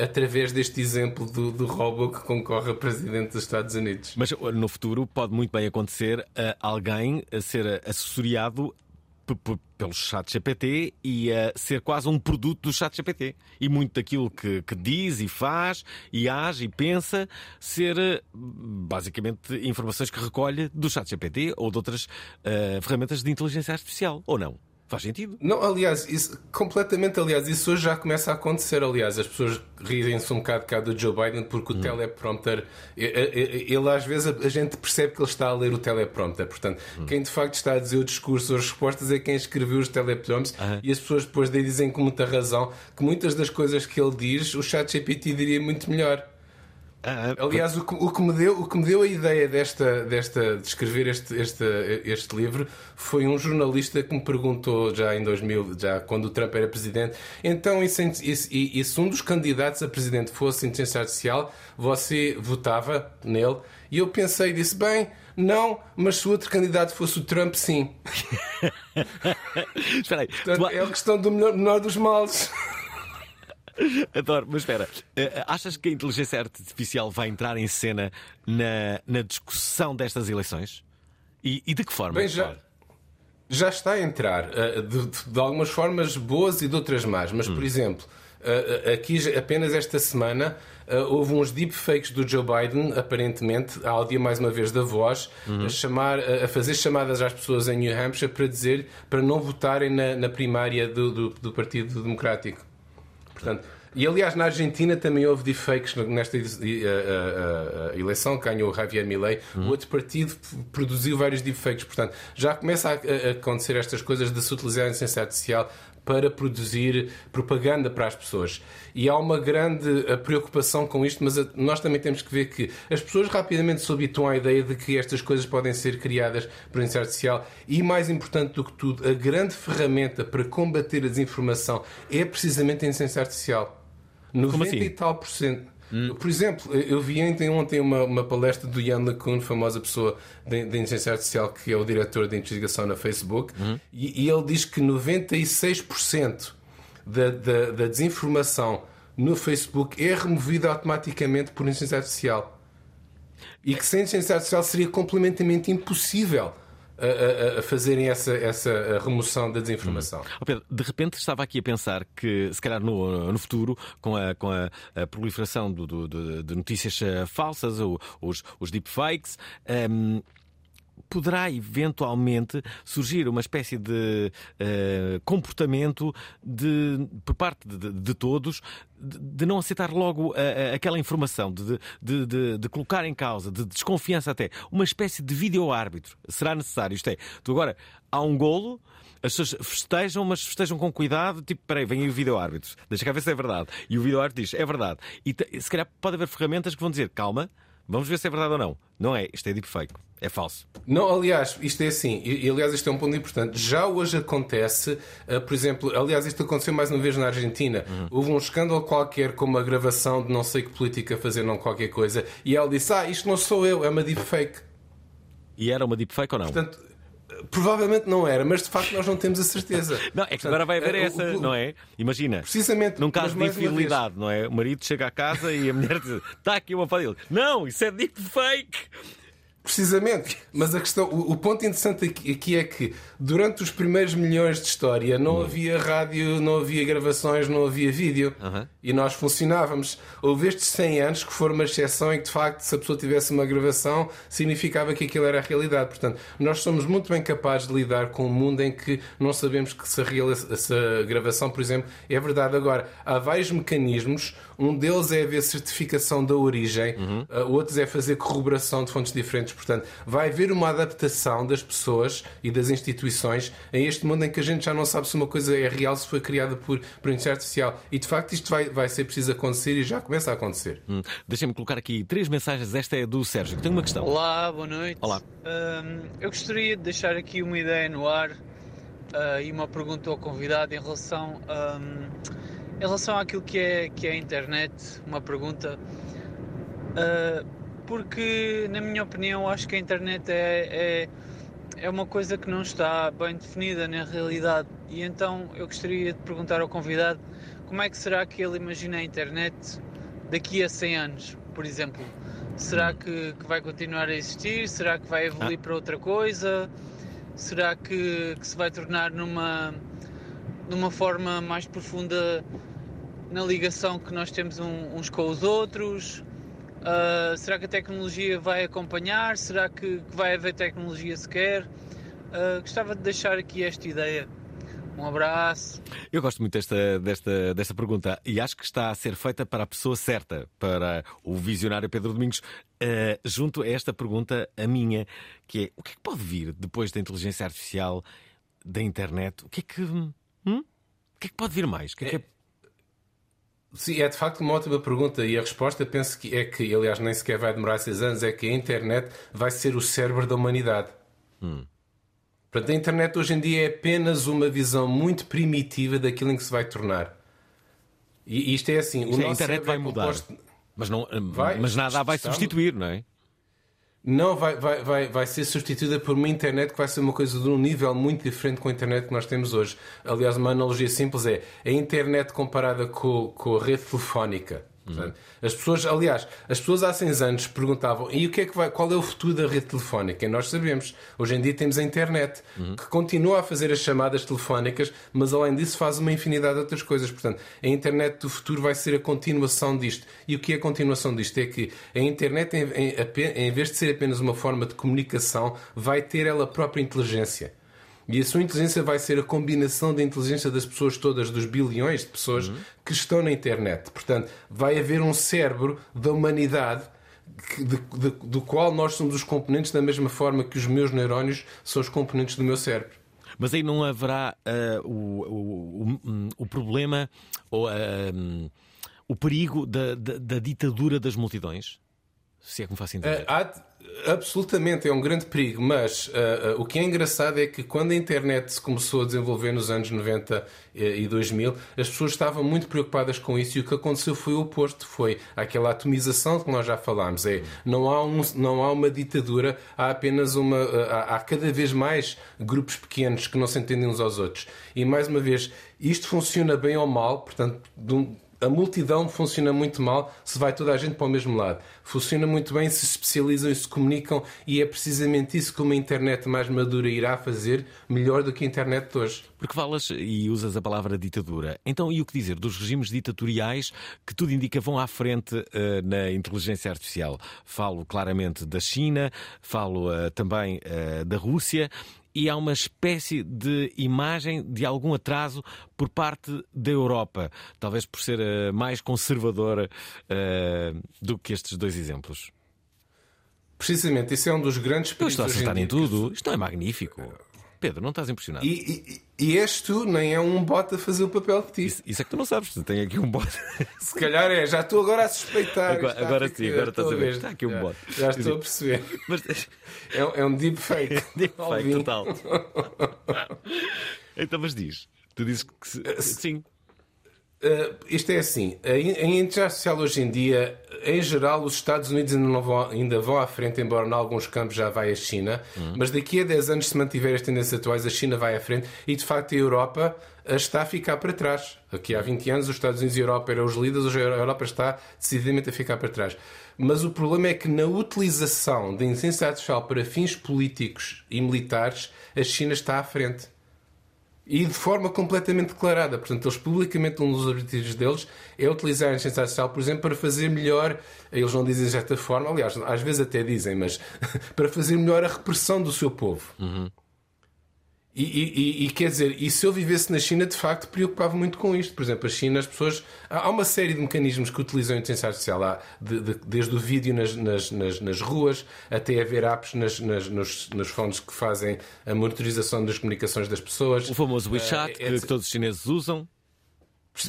através deste exemplo do, do robô que concorre a presidente dos Estados Unidos.
Mas no futuro pode muito bem acontecer uh, alguém a ser assessoriado pelo chat GPT e a ser quase um produto do chat GPT. E muito daquilo que, que, diz e faz e age e pensa ser basicamente informações que recolhe do chat GPT ou de outras uh, ferramentas de inteligência artificial, ou não? Faz sentido.
Não, aliás, isso, completamente, aliás, isso hoje já começa a acontecer, aliás, as pessoas riem-se um bocado cá do Joe Biden porque o hum. teleprompter, ele às vezes a gente percebe que ele está a ler o teleprompter, portanto, hum. quem de facto está a dizer o discurso ou as respostas é quem escreveu os teleprompters e as pessoas depois daí dizem com muita razão que muitas das coisas que ele diz o chat GPT diria muito melhor. Ah, Aliás, o que, o que, me deu, o que me deu a ideia desta, desta, de escrever este, este, este livro foi um jornalista que me perguntou já em 2000, já quando o Trump era presidente, então e se, e, e se um dos candidatos a presidente fosse inteligência artificial, você votava nele? E eu pensei, disse, bem, não, mas se o outro candidato fosse o Trump, sim.
Espera aí.
Portanto, tu... É a questão do menor, menor dos males.
Adoro, mas espera, eh, achas que a inteligência artificial vai entrar em cena na, na discussão destas eleições? E, e de que forma?
Bem, já, já está a entrar, eh, de, de, algumas formas boas e de outras más, mas, hum. por exemplo, eh, aqui apenas esta semana houve uns deepfakes do Joe Biden, aparentemente, áudio mais uma vez da voz, uhum. a, chamar, a fazer chamadas às pessoas em New Hampshire para dizer para não votarem na, na primária do, do, do Partido Democrático. Portanto, e aliás, na Argentina também houve deepfakes nesta eleição, ganhou o Javier Milei. O outro partido produziu vários deepfakes. Portanto, já começa a acontecer estas coisas de se utilizar a inteligência artificial para produzir propaganda para as pessoas. E há uma grande eh, preocupação com isto, mas eh, nós também temos que ver que as pessoas rapidamente se habituam à ideia de que estas coisas podem ser criadas por inteligência artificial e, mais importante do que tudo, a grande ferramenta para combater a desinformação é precisamente a inteligência artificial. 90 assim? e tal por cento. Hum. Por exemplo, eu vi ontem, ontem uma, uma palestra do Ian LeCun, famosa pessoa de inteligência artificial, que é o diretor de investigação na Facebook, hum. e, e, ele diz que 96% da, da, da desinformação no Facebook é removida automaticamente por inteligência artificial. E que sem inteligência artificial seria completamente impossível a, a, fazerem essa, essa remoção da desinformação. Hum.
Oh Pedro, de repente estava aqui a pensar que, se calhar no, no futuro, com a, com a, a proliferação do, do, de, notícias eh, falsas, ou, os, os deepfakes, um, poderá eventualmente surgir uma espécie de uh, comportamento de, por parte de, de todos de, de, não aceitar logo a, a, aquela informação, de, de, colocar em causa, de desconfiança até, uma espécie de vídeo-árbitro. Será necessário? Isto é, tu agora há um golo. As pessoas festejam, mas festejam com cuidado. Tipo, peraí, vem aí o vídeo-árbitro. Deixa cá ver se é verdade. E o vídeo-árbitro diz, é verdade. E se calhar pode haver ferramentas que vão dizer, calma, Vamos ver se é verdade ou não. Não é, isto é deepfake. É falso.
Não, aliás, isto é assim, e, aliás, isto é um ponto importante. Já hoje acontece, uh, por exemplo, aliás, isto aconteceu mais uma vez na Argentina. Uhum. Houve um escândalo qualquer com uma gravação de não sei que política fazer não qualquer coisa, e ela disse: Ah, isto não sou eu, é uma deepfake.
E era uma deepfake ou não?
Portanto, Provavelmente não era, mas de facto nós não temos a certeza.
Não, é que Portanto, agora vai haver essa, o, o, não é? Imagina.
Precisamente.
Num caso de infidelidade, não é? O marido chega à casa e a mulher diz: está aqui uma foto Não, isso é deepfake.
Precisamente. Mas a questão, o, o, ponto interessante aqui, aqui, é que durante os primeiros milhões de história não hum. havia rádio, não havia gravações, não havia vídeo. E nós funcionávamos. Houve estes 100 anos que foram uma exceção em que, de facto, se a pessoa tivesse uma gravação, significava que aquilo era a realidade. Portanto, nós somos muito bem capazes de lidar com um mundo em que não sabemos que se a, real, se a gravação, por exemplo, é verdade. Agora, há vários mecanismos. Um deles é haver certificação da origem, uhum. uh, outros é fazer corroboração de fontes diferentes Portanto, vai haver uma adaptação das pessoas e das instituições a este mundo em que a gente já não sabe se uma coisa é real, se foi criada por, por inteligência artificial. E de facto isto vai, vai ser preciso acontecer e já começa a acontecer.
Hum. Deixem-me colocar aqui três mensagens. Esta é do Sérgio, que tem uma questão.
Olá, boa noite.
Olá.
Um, eu gostaria de deixar aqui uma ideia no ar uh, e uma pergunta ao convidado em relação, um, em relação àquilo que é, que é a internet. Uma pergunta. Uh, porque, na minha opinião, acho que a internet é, é, é uma coisa que não está bem definida na realidade. E então eu gostaria de perguntar ao convidado como é que será que ele imagina a internet daqui a 100 anos, por exemplo. Será que, que vai continuar a existir? Será que vai evoluir ah. para outra coisa? Será que, que se vai tornar numa, numa forma mais profunda na ligação que nós temos uns com os outros? Uh, será que a tecnologia vai acompanhar? Será que, que vai haver tecnologia sequer? Uh, gostava de deixar aqui esta ideia. Um abraço.
Eu gosto muito desta, desta, desta pergunta e acho que está a ser feita para a pessoa certa, para o visionário Pedro Domingos. Uh, junto a esta pergunta, a minha, que é o que é que pode vir depois da inteligência artificial, da internet? O que é que. Hum? O que é que pode vir mais? O que é que é
Sim, é de facto uma ótima pergunta e a resposta penso que é que, aliás, nem sequer vai demorar seis anos, é que a internet vai ser o cérebro da humanidade. Hum. Portanto, a internet hoje em dia é apenas uma visão muito primitiva daquilo em que se vai tornar. E isto é assim:
isto o a internet vai é mudar, mas, não, vai, mas nada vai substituir, não é?
não vai, vai, vai, vai ser substituída por uma internet que vai ser uma coisa de um nível muito diferente com a internet que nós temos hoje. Aliás, uma analogia simples é a internet comparada com, com a rede telefónica. As pessoas, aliás, as pessoas há 100 anos perguntavam e o que é que vai, qual é o futuro da rede telefónica? E nós sabemos. Hoje em dia temos a internet, uhum. que continua a fazer as chamadas telefónicas, mas além disso faz uma infinidade de outras coisas. Portanto, a internet do futuro vai ser a continuação disto. E o que é a continuação disto? É que a internet, em, em, em vez de ser apenas uma forma de comunicação, vai ter ela própria inteligência. E a sua inteligência vai ser a combinação da inteligência das pessoas todas, dos bilhões de pessoas uhum. que estão na internet. Portanto, vai haver um cérebro da humanidade de, de, do qual nós somos os componentes da mesma forma que os meus neurónios são os componentes do meu cérebro.
Mas aí não haverá uh, o, o, o, problema ou uh, um, o perigo da, da, da, ditadura das multidões? Se é que me faço entender. Uh,
há Absolutamente, é um grande perigo, mas uh, uh, o que é engraçado é que quando a internet se começou a desenvolver nos anos 90 e 2000, as pessoas estavam muito preocupadas com isso e o que aconteceu foi o oposto, foi aquela atomização que nós já falámos, é não há, um, não há uma ditadura, há apenas uma, há, há cada vez mais grupos pequenos que não se entendem uns aos outros. E mais uma vez, isto funciona bem ou mal, portanto, um, a multidão funciona muito mal se vai toda a gente para o mesmo lado. Funciona muito bem se especializam e se comunicam, e é precisamente isso que uma internet mais madura irá fazer melhor do que a internet de hoje.
Porque falas e usas a palavra ditadura. Então, e o que dizer dos regimes ditatoriais que tudo indica vão à frente uh, na inteligência artificial? Falo claramente da China, falo uh, também uh, da Rússia e há uma espécie de imagem de algum atraso por parte da Europa, talvez por ser uh, mais conservadora uh, do que estes dois exemplos.
Precisamente, isso é um dos grandes
perigos. Eu estou a acertar em tudo. Isto não é magnífico. Pedro, não estás impressionado?
E, e, e és tu, nem é um bot a fazer o papel de ti.
Isso, isso é que tu não sabes, tens aqui um bot.
Se calhar é, já estou agora a suspeitar.
Agora, agora sim, agora estás a ver. Está aqui um
já,
bot.
Já estou a perceber. Mas... É, é um deepfake.
deepfake total. então, mas diz. Tu dizes que sim.
Uh, isto é assim, a inteligência artificial hoje em dia, em geral, os Estados Unidos ainda, vão, ainda vão à frente, embora em alguns campos já vai a China, uhum. mas daqui a 10 anos, se mantiver as tendências atuais, a China vai à frente e de facto a Europa está a ficar para trás. Aqui há 20 anos, os Estados Unidos e a Europa eram os líderes, hoje a Europa está decididamente a ficar para trás. Mas o problema é que na utilização da inteligência artificial para fins políticos e militares, a China está à frente. E de forma completamente declarada. Portanto, eles publicamente, um dos objetivos deles é utilizar a inteligência artificial, por exemplo, para fazer melhor, eles não dizem de certa forma, aliás, às vezes até dizem, mas para fazer melhor a repressão do seu povo.
Uhum.
E, e, e, quer dizer, e se eu vivesse na China, de facto, preocupava muito com isto. Por exemplo, a China, as pessoas. Há uma série de mecanismos que utilizam a inteligência artificial, há de, de, desde o vídeo nas, nas, nas, nas, ruas até haver apps nas, nas, nos, nos fones que fazem a monitorização das comunicações das pessoas.
O famoso WeChat, uh, é, que todos os chineses usam.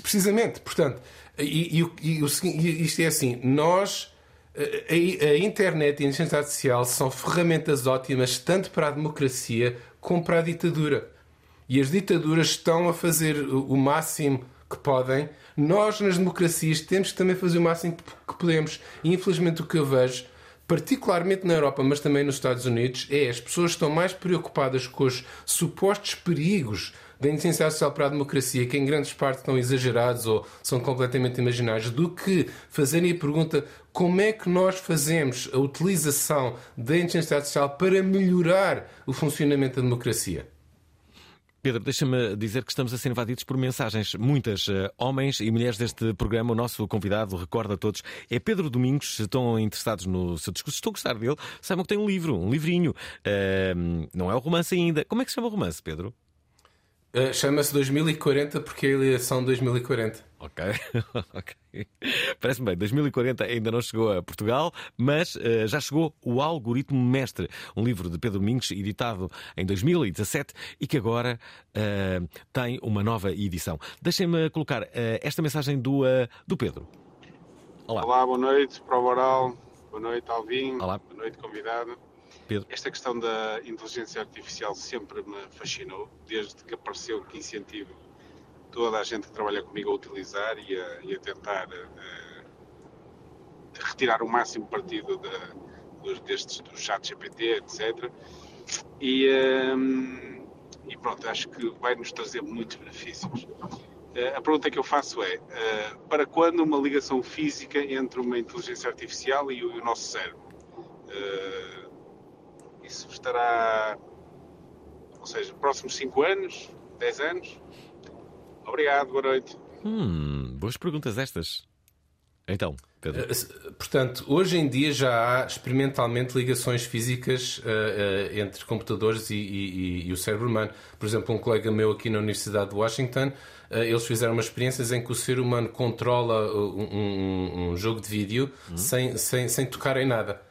Precisamente, portanto, e, e, e, isto é assim: nós. A, a internet e a inteligência artificial são ferramentas ótimas tanto para a democracia como para a ditadura. E as ditaduras estão a fazer o máximo que podem. Nós, nas democracias, temos que também fazer o máximo que podemos. E, infelizmente, o que eu vejo, particularmente na Europa, mas também nos Estados Unidos, é as pessoas estão mais preocupadas com os supostos perigos inteligência artificial para a democracia, que em grandes partes estão exagerados ou são completamente imaginários, do que fazerem a pergunta como é que nós fazemos a utilização da inteligência artificial para melhorar o funcionamento da democracia.
Pedro, deixa-me dizer que estamos a ser invadidos por mensagens. Muitas uh, homens e mulheres deste programa. O nosso convidado, recorda a todos, é Pedro Domingos. Se estão interessados no seu discurso, estão a gostar dele, saibam que tem um livro, um livrinho. Uh, não é o romance ainda. Como é que se chama o romance, Pedro?
Uh, Chama-se 2040 porque é a eleição 2040.
Ok, ok. Parece-me bem, 2040 ainda não chegou a Portugal, mas uh, já chegou o Algoritmo Mestre, um livro de Pedro Domingos, editado em 2017 e que agora uh, tem uma nova edição. Deixem-me colocar uh, esta mensagem do, do Pedro.
Olá. Olá, boa noite, Prova Oral, boa noite, Alvin,
Olá.
boa noite, convidado.
Pedro.
Esta questão da inteligência artificial sempre me fascinou, desde que apareceu que incentivo toda a gente que trabalha comigo a utilizar e a, e a tentar uh, retirar o máximo partido de, destes, do chat GPT, etc. E, um, e pronto, acho que vai nos trazer muitos benefícios. Uh, a pergunta que eu faço é: uh, para quando uma ligação física entre uma inteligência artificial e o nosso cérebro? Isso estará, ou seja, próximos 5 anos, 10 anos? Obrigado, boa noite.
Hum, boas perguntas estas. Então, Pedro.
Eh, portanto, hoje em dia já há experimentalmente ligações físicas uh, uh, entre computadores e, e, e, o cérebro humano. Por exemplo, um colega meu aqui na Universidade de Washington, uh, eles fizeram umas experiências em que o ser humano controla um, um, um jogo de vídeo uhum. sem, sem, sem tocar em nada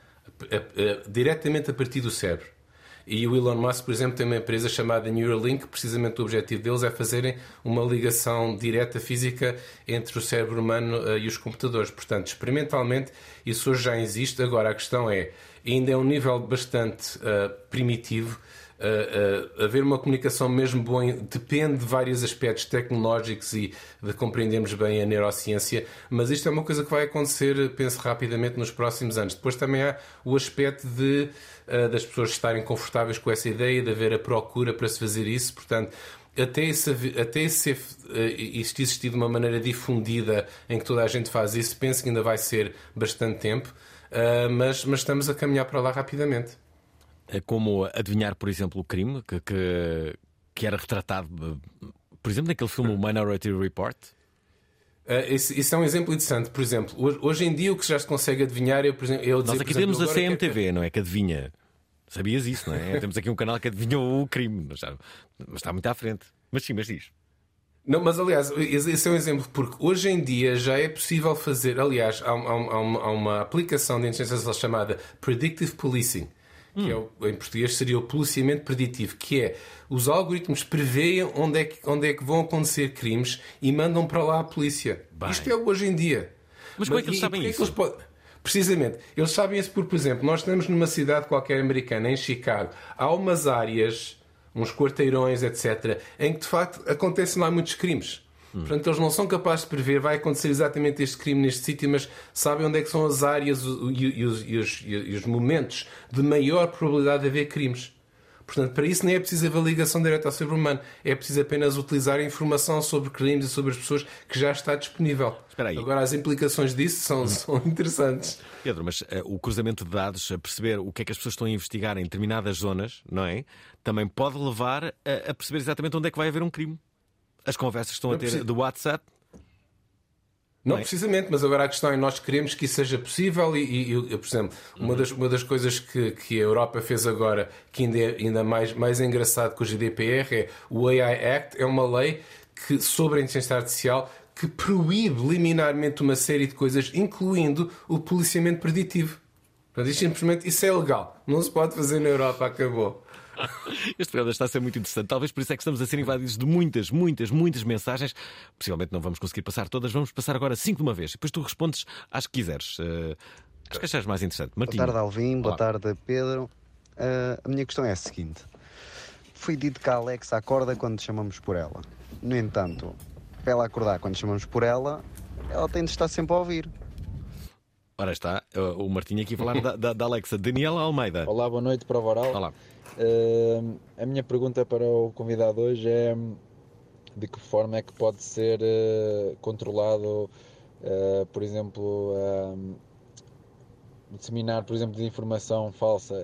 diretamente a partir do cérebro. E o Elon Musk, por exemplo, tem uma empresa chamada Neuralink, precisamente o objetivo deles é fazerem uma ligação direta física entre o cérebro humano uh, e os computadores. Portanto, experimentalmente, isso hoje já existe. Agora, a questão é, ainda é um nível bastante uh, primitivo haver uma comunicação mesmo boa depende de vários aspectos tecnológicos e de compreendermos bem a neurociência, mas isto é uma coisa que vai acontecer, penso rapidamente, nos próximos anos. Depois também há o aspecto de, uh, das pessoas estarem confortáveis com essa ideia, de haver a procura para se fazer isso, portanto. até, esse, até esse, uh, isto existir de uma maneira difundida em que toda a gente faz isso, penso que ainda vai ser bastante tempo, uh, mas, mas estamos a caminhar para lá rapidamente.
É como adivinhar, por exemplo, o crime que, que, que era retratado, por exemplo, naquele filme o Minority Report.
Uh, é um exemplo interessante. Por exemplo, hoje, hoje, em dia o que já se consegue adivinhar é, por exemplo, eu dizer,
Nós aqui
exemplo,
temos a CMTV, que... não é? Que adivinha. Sabias isso, não é? temos aqui um canal que adivinhou o crime, mas, já, mas está muito à frente. Mas sim, mas diz.
Não, mas aliás, esse é um exemplo, porque hoje em dia já é possível fazer. Aliás, há, há, há, uma, há uma, aplicação de inteligência artificial chamada Predictive Policing, que é, em português seria o policiamento preditivo, que é os algoritmos preveem onde é que, onde é que vão acontecer crimes e mandam para lá a polícia. Bem. Isto é hoje em dia.
Mas, mas como é que eles sabem isso?
Precisamente. Eles sabem isso porque, por exemplo, nós estamos numa cidade qualquer americana, em Chicago. Há umas áreas, uns quarteirões, etc., em que de facto acontecem lá muitos crimes. Hum. Portanto, eles não são capazes de prever vai acontecer exatamente este crime neste sítio, mas sabem onde é que são as áreas e, os, e, os, e os momentos de maior probabilidade de haver crimes. Portanto, para isso nem é preciso haver ligação direta ao ser humano. É preciso apenas utilizar a informação sobre crimes e sobre as pessoas que já está disponível. Agora, as implicações disso são, hum. são interessantes.
Pedro, mas uh, o cruzamento de dados, a perceber o que é que as pessoas estão a investigar em determinadas zonas, não é? Também pode levar a, a perceber exatamente onde é que vai haver um crime. As conversas que estão a ter do WhatsApp
não, não é? precisamente, mas agora a questão é nós queremos que isso seja possível e, e por exemplo, uma, uhum. das, uma das coisas que, que a Europa fez agora, que ainda é ainda mais, mais engraçado que o GDPR, é o AI Act, é uma lei que, sobre a inteligência artificial que proíbe liminarmente uma série de coisas, incluindo o policiamento preditivo. Portanto, isto simplesmente isso é legal. Não se pode fazer na Europa, acabou.
Este programa está a ser muito interessante. Talvez por isso é que estamos a ser invadidos de muitas, muitas, muitas mensagens. Possivelmente não vamos conseguir passar todas. Vamos passar agora cinco de uma vez. Depois tu respondes às que quiseres. Uh, acho que achas mais interessante. Martinho.
Boa tarde, Alvin. Boa tarde, Pedro. Uh, a minha questão é a seguinte. Foi dito que a Alexa acorda quando chamamos por ela. No entanto, para ela acordar quando chamamos por ela, ela tem de estar sempre a ouvir.
Ora está, o Martinho aqui a falar da, da, da Alexa. Daniela Almeida.
Olá, boa noite para o Voral.
Olá.
Uh, a minha pergunta para o convidado hoje é de que forma é que pode ser uh, controlado, uh, por exemplo, disseminar, por exemplo, desinformação falsa.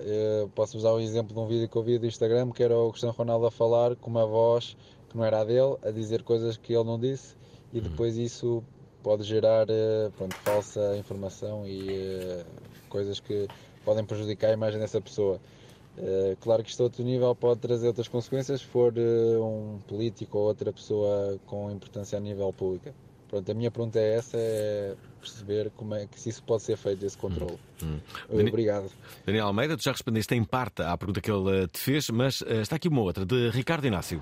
posso usar o exemplo de um vídeo que eu vi do Instagram, que era o Cristiano Ronaldo a falar com uma voz que não era a dele, a dizer coisas que ele não disse, e uhum. depois isso pode gerar pronto, falsa informação e coisas que podem prejudicar a imagem dessa pessoa. Uh, claro que isto a outro nível pode trazer outras consequências se for uh, um político ou outra pessoa com importância a nível pública. Pronto, a minha pergunta é essa, é perceber como é que se isso pode ser feito, esse controle. Hum, hum. Obrigado.
Daniel Almeida, tu já respondeste em parte à pergunta que ele te fez, mas está aqui uma outra, de Ricardo Inácio.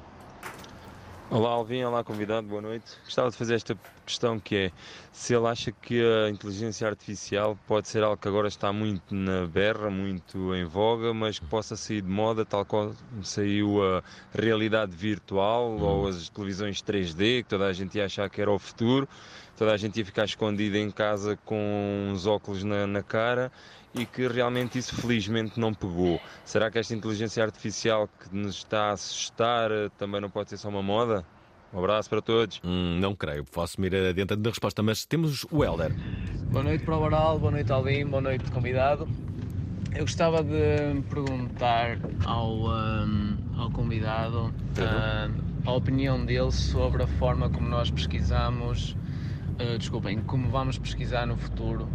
Olá Alvin, olá convidado, boa noite. Gostava de fazer esta questão que é se ele acha que a inteligência artificial pode ser algo que agora está muito na berra, muito em voga, mas que possa sair de moda, tal como saiu a realidade virtual ou as televisões 3D, que toda a gente ia achar que era o futuro, toda a gente ia ficar escondida em casa com uns óculos na, na cara e que realmente isso felizmente não pegou. Será que esta inteligência artificial que nos está a assustar eh, também não pode ser só uma moda? Um abraço para todos.
Hum, não creio, posso me ir adiantando da resposta, mas temos o Helder.
Boa noite para o Oral, boa noite Alvin, boa noite convidado. Eu gostava de perguntar ao, um, ao convidado uh, a opinião dele sobre a forma como nós pesquisamos, uh, desculpem, como vamos pesquisar no futuro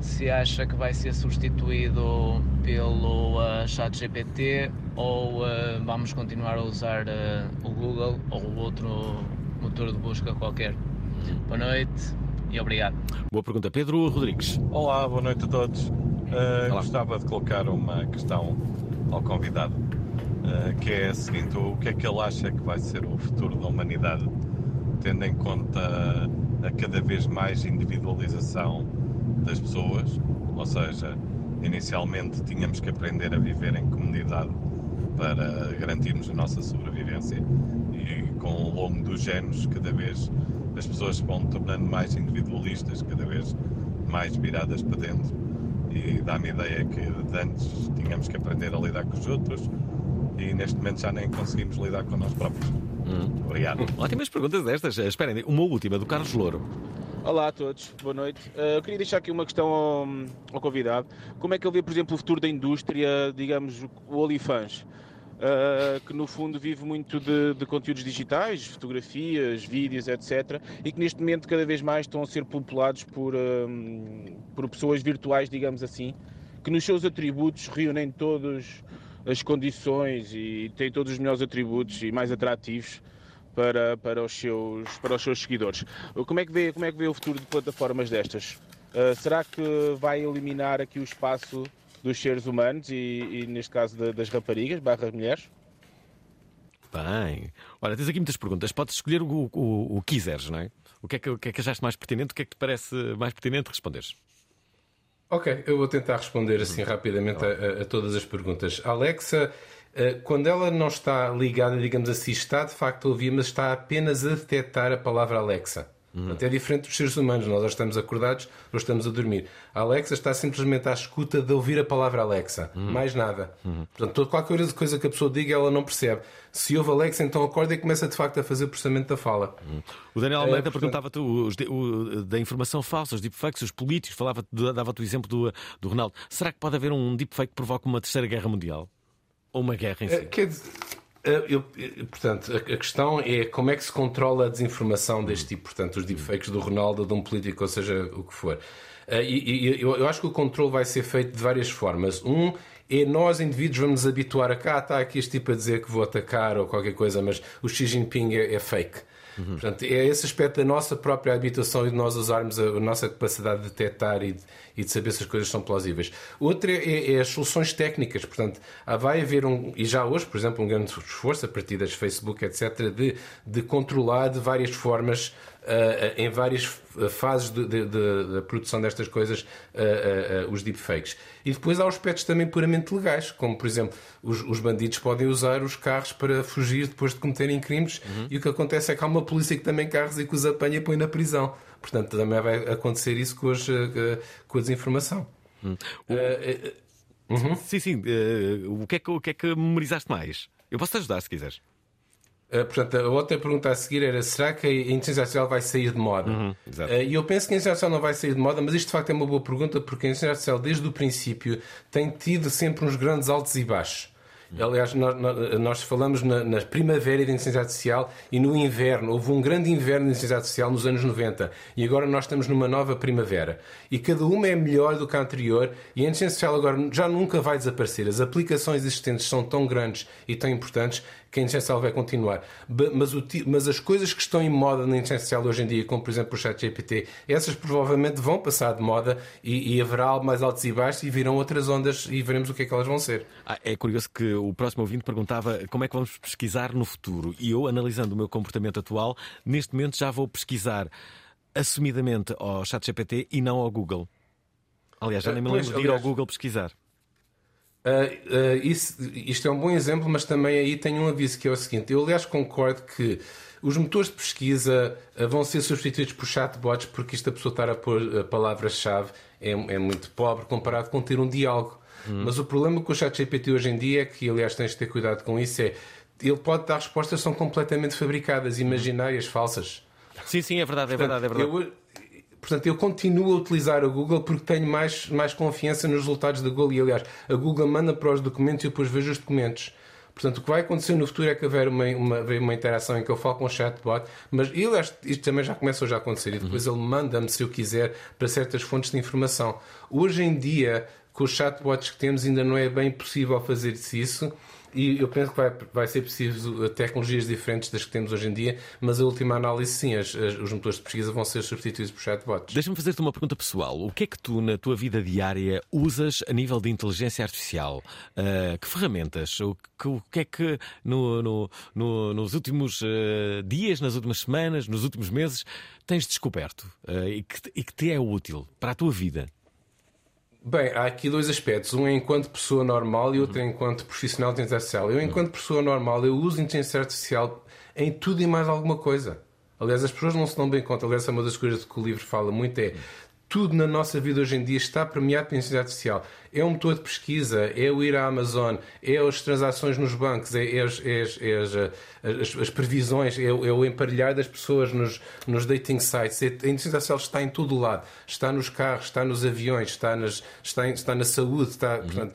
se acha que vai ser substituído pelo uh, ChatGPT ou uh, vamos continuar a usar uh, o Google ou outro motor de busca qualquer. Boa noite e obrigado.
Boa pergunta, Pedro Rodrigues.
Olá, boa noite a todos. Uh, gostava de colocar uma questão ao convidado, que é a seguinte: o que é que ele acha que vai ser o futuro da humanidade, tendo em conta a cada vez mais individualização das pessoas, ou seja, inicialmente tínhamos que aprender a viver em comunidade para garantirmos a nossa sobrevivência e com o longo dos géneros cada vez as pessoas se vão tornando mais individualistas, cada vez mais viradas para dentro e dá-me a ideia que antes tínhamos que aprender a lidar com os outros e neste momento já nem conseguimos lidar com nós próprios.
Hum.
Obrigado.
Ótimas perguntas destas. Esperem, uma última, do Carlos Louro.
Olá a todos, boa noite. Uh, eu queria deixar aqui uma questão ao, ao, convidado. Como é que ele vê, por exemplo, o futuro da indústria, digamos, o OnlyFans? Uh, que no fundo vive muito de, de, conteúdos digitais, fotografias, vídeos, etc. E que neste momento cada vez mais estão a ser populados por, um, por pessoas virtuais, digamos assim, que nos seus atributos reúnem todas as condições e têm todos os melhores atributos e mais atrativos para, para, os, seus, para os seus seguidores. Como é que vê, como é que vê o futuro de plataformas destas? Uh, será que vai eliminar aqui o espaço dos seres humanos e, e neste caso de, das raparigas, barra mulheres?
Bem, olha, tens aqui muitas perguntas. Podes escolher o, o, o que quiseres, não é? O que é que, o que é que achaste mais pertinente? O que é que te parece mais pertinente responderes?
Ok, eu vou tentar responder assim rapidamente a, a, todas as perguntas. Alexa, quando ela não está ligada, digamos assim, está de facto a ouvir, mas está apenas a detectar a palavra Alexa. Uhum. é diferente dos seres humanos. Nós ou estamos acordados ou estamos a dormir. A Alexa está simplesmente à escuta de ouvir a palavra Alexa. Uhum. Mais nada. Uhum. Portanto, qualquer coisa que a pessoa diga, ela não percebe. Se ouve Alexa, então acorda e começa de facto a fazer o processamento da fala.
Uhum. O Daniel Almeida é, portanto... perguntava-te da informação falsa, os deepfakes, os políticos, falava, dava-te o exemplo do, do Ronaldo. Será que pode haver um deepfake que provoque uma terceira guerra mundial? Ou uma guerra em si?
É, quer dizer eh, eu, eh, portanto, a questão é como é que se controla a desinformação deste tipo, portanto, os deepfakes do Ronaldo, de um político, ou seja, o que for. Eh, e, e eu, acho que o controle vai ser feito de várias formas. Um é nós, indivíduos, vamos nos habituar a cá, está aqui este tipo a dizer que vou atacar ou qualquer coisa, mas o Xi Jinping é, é fake. Uhum. Portanto, é esse aspecto da nossa própria habitação e de nós usarmos a, a nossa capacidade de detectar e de, e de, saber se as coisas são plausíveis. Outra é, é, as soluções técnicas. Portanto, vai haver um, e já hoje, por exemplo, um grande esforço a partir das Facebook, etc., de, de controlar de várias formas em várias fases da produção destas coisas os deepfakes. E depois há aspectos também puramente legais, como por exemplo, os, os bandidos podem usar os carros para fugir depois de cometerem crimes, uhum. e o que acontece é que há uma polícia que também carros e que os apanha e põe na prisão. Portanto, também vai acontecer isso com, os, com a desinformação. Uhum.
Uhum. Sim, sim. o, que é que, o que é que memorizaste mais? Eu posso te ajudar se quiseres.
Uh, portanto, a outra pergunta a seguir era: será que a inteligência artificial vai sair de moda? Uhum, uh, e eu penso que a inteligência artificial não vai sair de moda, mas isto de facto é uma boa pergunta porque a inteligência artificial, desde o princípio, tem tido sempre uns grandes altos e baixos. Aliás, nós, nós falamos na, na, primavera da inteligência artificial e no inverno. Houve um grande inverno de inteligência artificial nos anos 90 e agora nós estamos numa nova primavera. E cada uma é melhor do que a anterior e a inteligência artificial agora já nunca vai desaparecer. As aplicações existentes são tão grandes e tão importantes que a artificial vai continuar. Mas, o, mas, as coisas que estão em moda na artificial hoje em dia, como por exemplo o chat GPT, essas provavelmente vão passar de moda e, e haverá mais altos e baixos e virão outras ondas e veremos o que é que elas vão ser.
Ah, é curioso que o próximo ouvinte perguntava como é que vamos pesquisar no futuro. E eu, analisando o meu comportamento atual, neste momento já vou pesquisar assumidamente ao chat GPT e não ao Google. Aliás, já nem me lembro de ir ao Google pesquisar.
Uh, uh, isso, isto é um bom exemplo, mas também aí tem um aviso que é o seguinte: eu, aliás, concordo que os motores de pesquisa uh, vão ser substituídos por chatbots porque isto a pessoa estar a pôr palavras-chave é, é, muito pobre comparado com ter um diálogo. Hum. Mas o problema com o ChatGPT hoje em dia é que, aliás, tens de ter cuidado com isso: é ele pode dar respostas que são completamente fabricadas, imaginárias, falsas.
Sim, sim, é verdade, é verdade, é verdade.
Eu, Portanto, eu continuo a utilizar a Google porque tenho mais, mais confiança nos resultados da Google. E, aliás, a Google manda para os documentos e eu depois vejo os documentos. Portanto, o que vai acontecer no futuro é que haver uma, uma, uma interação em que eu falo com o chatbot, mas ele, isto também já começa já a acontecer e depois uhum. ele manda-me, se eu quiser, para certas fontes de informação. Hoje em dia, com os chatbots que temos, ainda não é bem possível fazer isso e eu penso que vai, vai ser preciso tecnologias diferentes das que temos hoje em dia, mas a última análise, sim, as, as, os motores de pesquisa vão ser substituídos por chatbots.
Deixa-me fazer-te uma pergunta pessoal. O que é que tu, na tua vida diária, usas a nível de inteligência artificial? Uh, que ferramentas? O que, o que é que no, no, no, nos últimos uh, dias, nas últimas semanas, nos últimos meses, tens descoberto uh, e, que, e que te é útil para a tua vida?
Bem, há aqui dois aspectos. Um é enquanto pessoa normal e outro é enquanto profissional de inteligência artificial. Eu, enquanto pessoa normal, eu uso inteligência artificial em tudo e mais alguma coisa. Aliás, as pessoas não se dão bem conta. Aliás, é uma das coisas que o livro fala muito é tudo na nossa vida hoje em dia está premiado pela inteligência artificial. É um motor de pesquisa, é o ir à Amazon, é as transações nos bancos, é, é, as, é, é as, as, previsões, é, o emparelhar das pessoas nos, nos dating sites. A inteligência artificial está em todo o lado. Está nos carros, está nos aviões, está, nas, está, em, está na saúde. Está, uhum. portanto,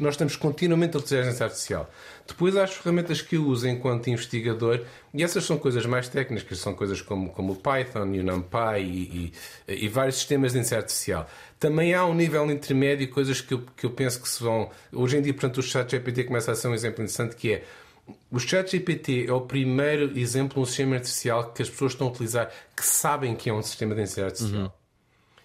nós estamos continuamente a utilizar a inteligência artificial. Depois há as ferramentas que eu uso enquanto investigador, e essas são coisas mais técnicas, são coisas como, como o Python e o NumPy e, e, e vários sistemas de inteligência artificial. Também há um nível intermédio, coisas que eu, que eu penso que se vão. Hoje em dia, portanto, o ChatGPT começa a ser um exemplo interessante que é. O ChatGPT é o primeiro exemplo de um sistema artificial que as pessoas estão a utilizar que sabem que é um sistema de inteligência artificial. Uhum.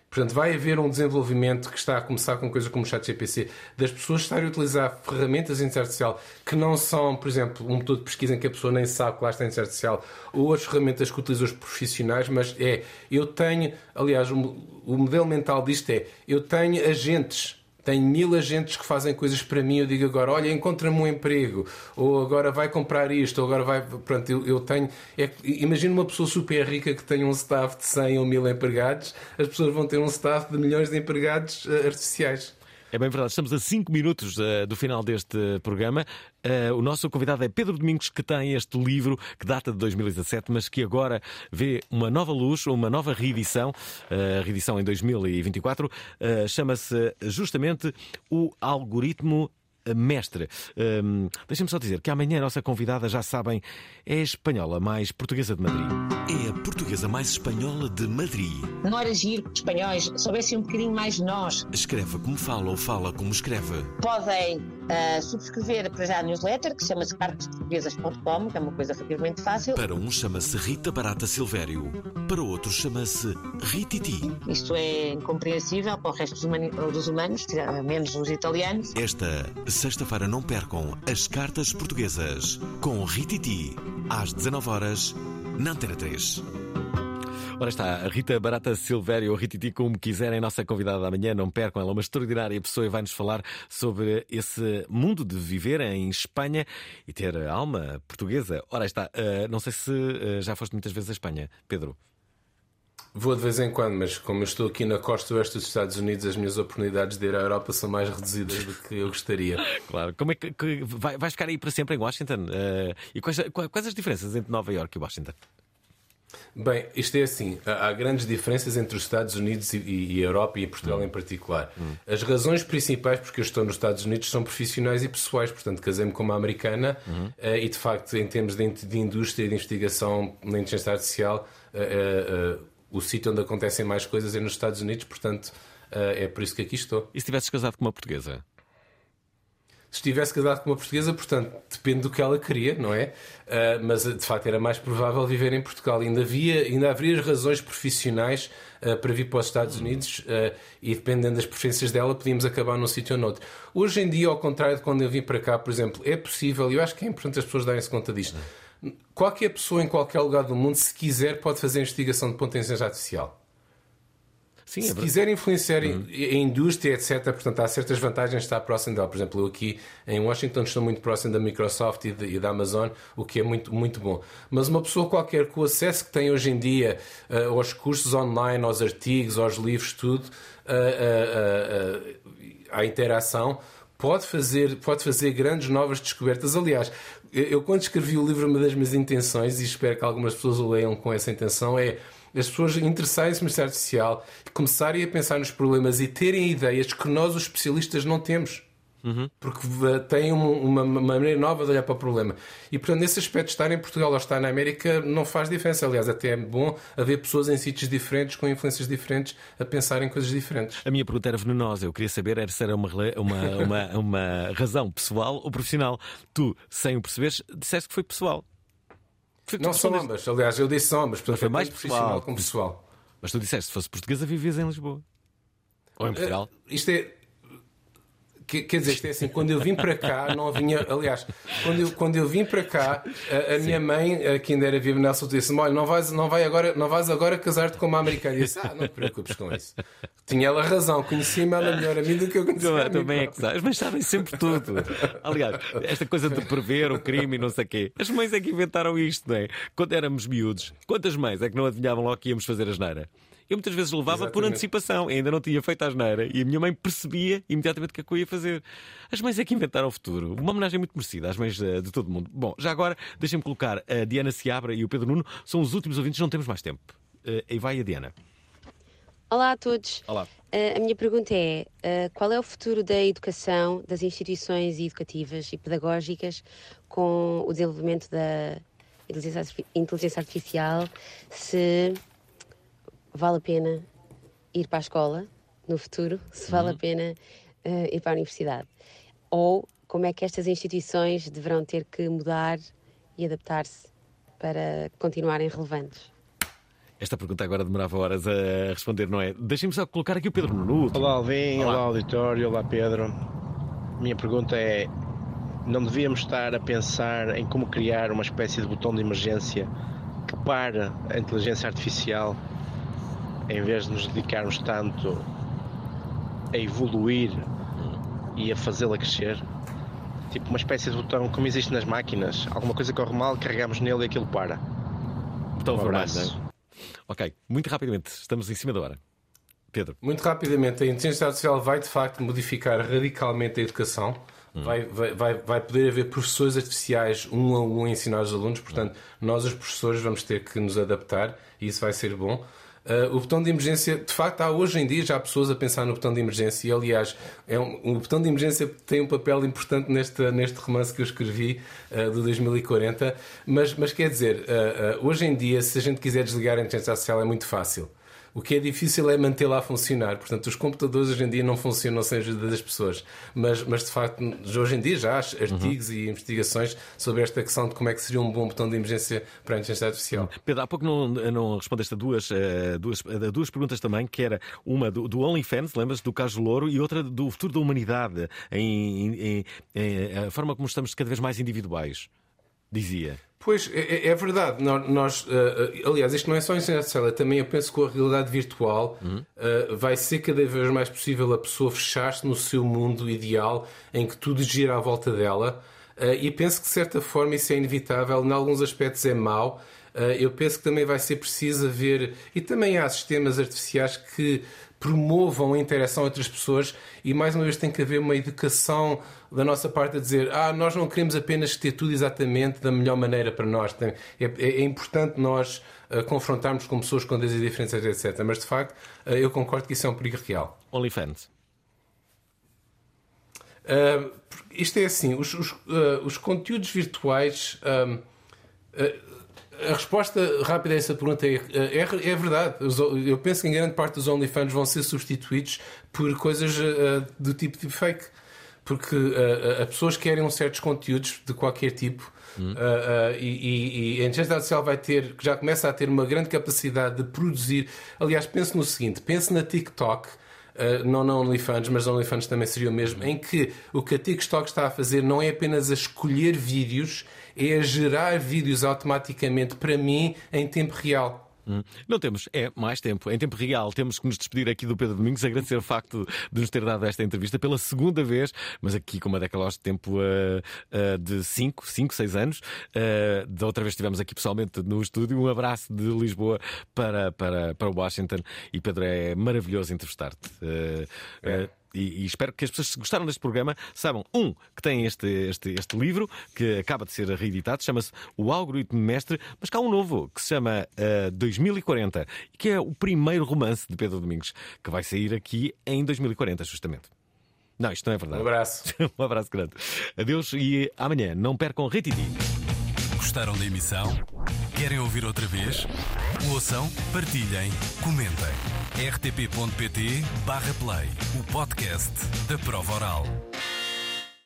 Portanto, vai haver um desenvolvimento que está a começar com coisas como o ChatGPT, das pessoas estarem a utilizar ferramentas de inteligência artificial que não são, por exemplo, um motor de pesquisa em que a pessoa nem sabe que lá está a inteligência artificial, ou as ferramentas que utilizam os profissionais, mas é, eu tenho, aliás, o, o modelo mental disto é, eu tenho agentes tenho mil agentes que fazem coisas para mim. Eu digo agora, olha, encontra-me um emprego, ou agora vai comprar isto, ou agora vai. Pronto, eu, eu tenho. É, imagina uma pessoa super rica que tem um staff de 100 ou 1000 empregados, as pessoas vão ter um staff de milhões de empregados uh, artificiais.
É bem verdade, estamos a 5 minutos uh, do final deste programa. Uh, o nosso convidado é Pedro Domingos, que tem este livro que data de 2017, mas que agora vê uma nova luz, uma nova reedição, uh, reedição em 2024. Chama-se justamente O Algoritmo mestre. Um, Deixa-me só dizer que amanhã a nossa convidada, já sabem, é espanhola mais portuguesa de Madrid.
É portuguesa mais espanhola de Madrid.
Não era giro que os espanhóis soubessem um bocadinho mais de nós.
Escreve como fala ou fala como escreve.
Podem uh, subscrever para já a newsletter, que chama-se cartosportuguesas.com, que é uma coisa relativamente fácil.
Para um chama-se Rita Barata Silvério, para outro chama-se Rititi.
Isto é incompreensível para o resto dos, humani- dos humanos, menos os italianos.
Esta sexta-feira não percam as cartas portuguesas com Rititi, às 19 horas na Antena 3.
Ora está, a Rita Barata Silvério, ou Rititi, como quiserem, nossa convidada da manhã, não percam, ela é uma extraordinária pessoa e vai-nos falar sobre esse mundo de viver em Espanha e ter alma portuguesa. Ora está, uh, não sei se uh, já foste muitas vezes a Espanha, Pedro.
Vou de vez em quando, mas como eu estou aqui na costa oeste dos Estados Unidos, as minhas oportunidades de ir à Europa são mais reduzidas do que eu gostaria.
Claro. Como é que, que vai, vais ficar aí para sempre em Washington? Uh, e quais, quais as diferenças entre Nova York e Washington?
Bem, isto é assim: há grandes diferenças entre os Estados Unidos e, e a Europa e Portugal hum. em particular. Hum. As razões principais porque eu estou nos Estados Unidos são profissionais e pessoais, portanto, casei-me com uma americana hum. uh, e, de facto, em termos de, de indústria e de investigação na inteligência artificial, uh, uh, o sítio onde acontecem mais coisas é nos Estados Unidos, portanto, é por isso que aqui estou.
E se tivesses casado com uma portuguesa?
Se estivesse casado com uma portuguesa, portanto, depende do que ela queria, não é? Uh, mas de facto era mais provável viver em Portugal. ainda, havia, ainda haveria razões profissionais uh, para vir para os Estados Unidos uh, e dependendo das preferências dela, podíamos acabar num sítio ou noutro. Hoje em dia, ao contrário de quando eu vim para cá, por exemplo, é possível, e eu acho que é importante as pessoas darem-se conta disto. Qualquer pessoa em qualquer lugar do mundo, se quiser, pode fazer investigação de ponta inteligência artificial. Sim, se é quiser influenciar uhum. a indústria, etc., portanto, há certas vantagens de estar próximo dela. Por exemplo, eu aqui em Washington estou muito próximo da Microsoft e, de, e da Amazon, o que é muito, muito bom. Mas uma pessoa qualquer com o acesso que tem hoje em dia uh, aos cursos online, aos artigos, aos livros, tudo, uh, uh, à interação, pode fazer, pode fazer grandes novas descobertas. Aliás, eu quando escrevi o livro, uma das minhas intenções, e espero que algumas pessoas o leiam com essa intenção, é as pessoas interessarem-se no Estado Social, começarem a pensar nos problemas e terem ideias que nós, os especialistas, não temos. Uhum. Porque têm uma, uma, maneira nova de olhar para o problema. E, portanto, nesse aspecto, estar em Portugal ou estar na América não faz diferença. Aliás, até é bom haver pessoas em sítios diferentes, com influências diferentes, a pensar em coisas diferentes.
A minha pergunta era venenosa. Eu queria saber se era uma, uma, uma, uma razão pessoal ou profissional. Tu, sem o perceberes, disseste que foi pessoal.
Não são ambas, aliás, eu disse são ambas, portanto foi mais profissional como pessoal.
Mas tu disseste, se fosse portuguesa, vivias em Lisboa. Ou em Portugal.
Uh, isto é. Quer dizer, isto é assim, quando eu vim para cá, não vinha. Aliás, quando eu, quando eu vim para cá, a, a minha mãe, que ainda era viva Nelson, disse-me: Olha, não vais, não, vai agora, não vais agora casar-te com uma americana. E eu disse: Ah, não te preocupes com isso. Tinha ela razão, conhecia-me ela melhor a mim do que eu conhecia.
Também é que sabes, mas sabem sempre tudo. Aliás, esta coisa de prever o crime e não sei o quê. As mães é que inventaram isto, não é? Quando éramos miúdos, quantas mães é que não adivinhavam logo que íamos fazer a geneira? Eu muitas vezes levava Exatamente. por antecipação, ainda não tinha feito a asneira e a minha mãe percebia imediatamente o que é que eu ia fazer. As mães é que inventaram o futuro. Uma homenagem muito merecida às mães de, de todo o mundo. Bom, já agora deixem-me colocar a Diana Seabra e o Pedro Nuno, são os últimos ouvintes, não temos mais tempo. Uh, e vai a Diana.
Olá a todos.
Olá.
Uh, a minha pergunta é: uh, qual é o futuro da educação, das instituições educativas e pedagógicas com o desenvolvimento da inteligência artificial? Se vale a pena ir para a escola no futuro, se vale uhum. a pena uh, ir para a universidade? Ou como é que estas instituições deverão ter que mudar e adaptar-se para continuarem relevantes?
Esta pergunta agora demorava horas a responder, não é? Deixem-me só colocar aqui o Pedro Nuno.
Olá, Alvin, olá. olá, auditório, olá, Pedro. Minha pergunta é: não devíamos estar a pensar em como criar uma espécie de botão de emergência que para a inteligência artificial, em vez de nos dedicarmos tanto a evoluir e a fazê-la crescer? Tipo uma espécie de botão como existe nas máquinas. Alguma coisa corre mal, carregamos nele e aquilo para.
Botão um abraço. Ok, muito rapidamente, estamos em cima da hora. Pedro.
Muito rapidamente, a inteligência artificial vai de facto modificar radicalmente a educação. Hum. Vai, vai, vai, vai poder haver professores artificiais um a um a ensinar os alunos, portanto, hum. nós, os professores, vamos ter que nos adaptar e isso vai ser bom. Uh, o botão de emergência, de facto, há hoje em dia já pessoas a pensar no botão de emergência. E, aliás, é um, o botão de emergência tem um papel importante neste, neste romance que eu escrevi uh, do 2040. Mas, mas quer dizer, uh, hoje em dia, se a gente quiser desligar a inteligência artificial, é muito fácil. O que é difícil é mantê-la a funcionar. Portanto, os computadores hoje em dia não funcionam sem a ajuda das pessoas. Mas, mas de facto, hoje em dia já há artigos uhum. e investigações sobre esta questão de como é que seria um bom botão de emergência para a inteligência artificial.
Pedro, há pouco não, não respondeste a duas, eh, duas, a duas perguntas também, que era uma do, do OnlyFans, lembras do caso Louro, e outra do futuro da humanidade, em, em, em, a forma como estamos cada vez mais individuais dizia.
Pois, é, é verdade. Nós, uh, aliás, isto não é só em ciência também eu penso que com a realidade virtual uhum. uh, vai ser cada vez mais possível a pessoa fechar-se no seu mundo ideal em que tudo gira à volta dela. Uh, e penso que, de certa forma, isso é inevitável. Em alguns aspectos é mau. eu penso que também vai ser preciso haver. E também há sistemas artificiais que promovam a interação entre as pessoas e mais uma vez tem que haver uma educação da nossa parte a dizer ah, nós não queremos apenas ter tudo exatamente da melhor maneira para nós. É, é, é importante nós uh, confrontarmos com pessoas com diferenças, etc. Mas de facto, uh, eu concordo que isso é um perigo real.
OnlyFans.
Uh, isto é assim, os, os, os conteúdos virtuais a resposta rápida a essa pergunta é, é, é, verdade. Eu penso que em grande parte dos OnlyFans vão ser substituídos por coisas uh, do tipo de fake. Porque uh, as pessoas querem certos conteúdos de qualquer tipo. Hum. Uh, e, e, e, a inteligência artificial vai ter, já começa a ter uma grande capacidade de produzir. Aliás, pense no seguinte: pense na TikTok. Uh, não na OnlyFans, mas na OnlyFans também seria o mesmo, em que o que a TikTok está a fazer não é apenas a escolher vídeos, é a gerar vídeos automaticamente para mim em tempo real.
Hum. Não temos, é mais tempo. Em tempo real, temos que nos despedir aqui do Pedro Domingos, agradecer o facto de nos ter dado esta entrevista pela segunda vez, mas aqui com uma década de tempo uh, uh, de 5, 5, 6 anos. Uh, da outra vez estivemos aqui pessoalmente no estúdio. Um abraço de Lisboa para, para, para Washington e Pedro, é maravilhoso entrevistar-te. É. E, e, espero que as pessoas que gostaram deste programa saibam, um, que tem este, este, este livro que acaba de ser reeditado, chama-se O Algoritmo Mestre, mas cá há um novo que se chama uh, 2040 e que é o primeiro romance de Pedro Domingos que vai sair aqui em 2040, justamente. Não, isto não é verdade.
Um abraço.
um abraço grande. Adeus e amanhã não percam Retiti.
Gostaram da emissão? Querem ouvir outra vez? Ouçam, partilhem, comentem. rtp.pt/play o podcast da prova oral.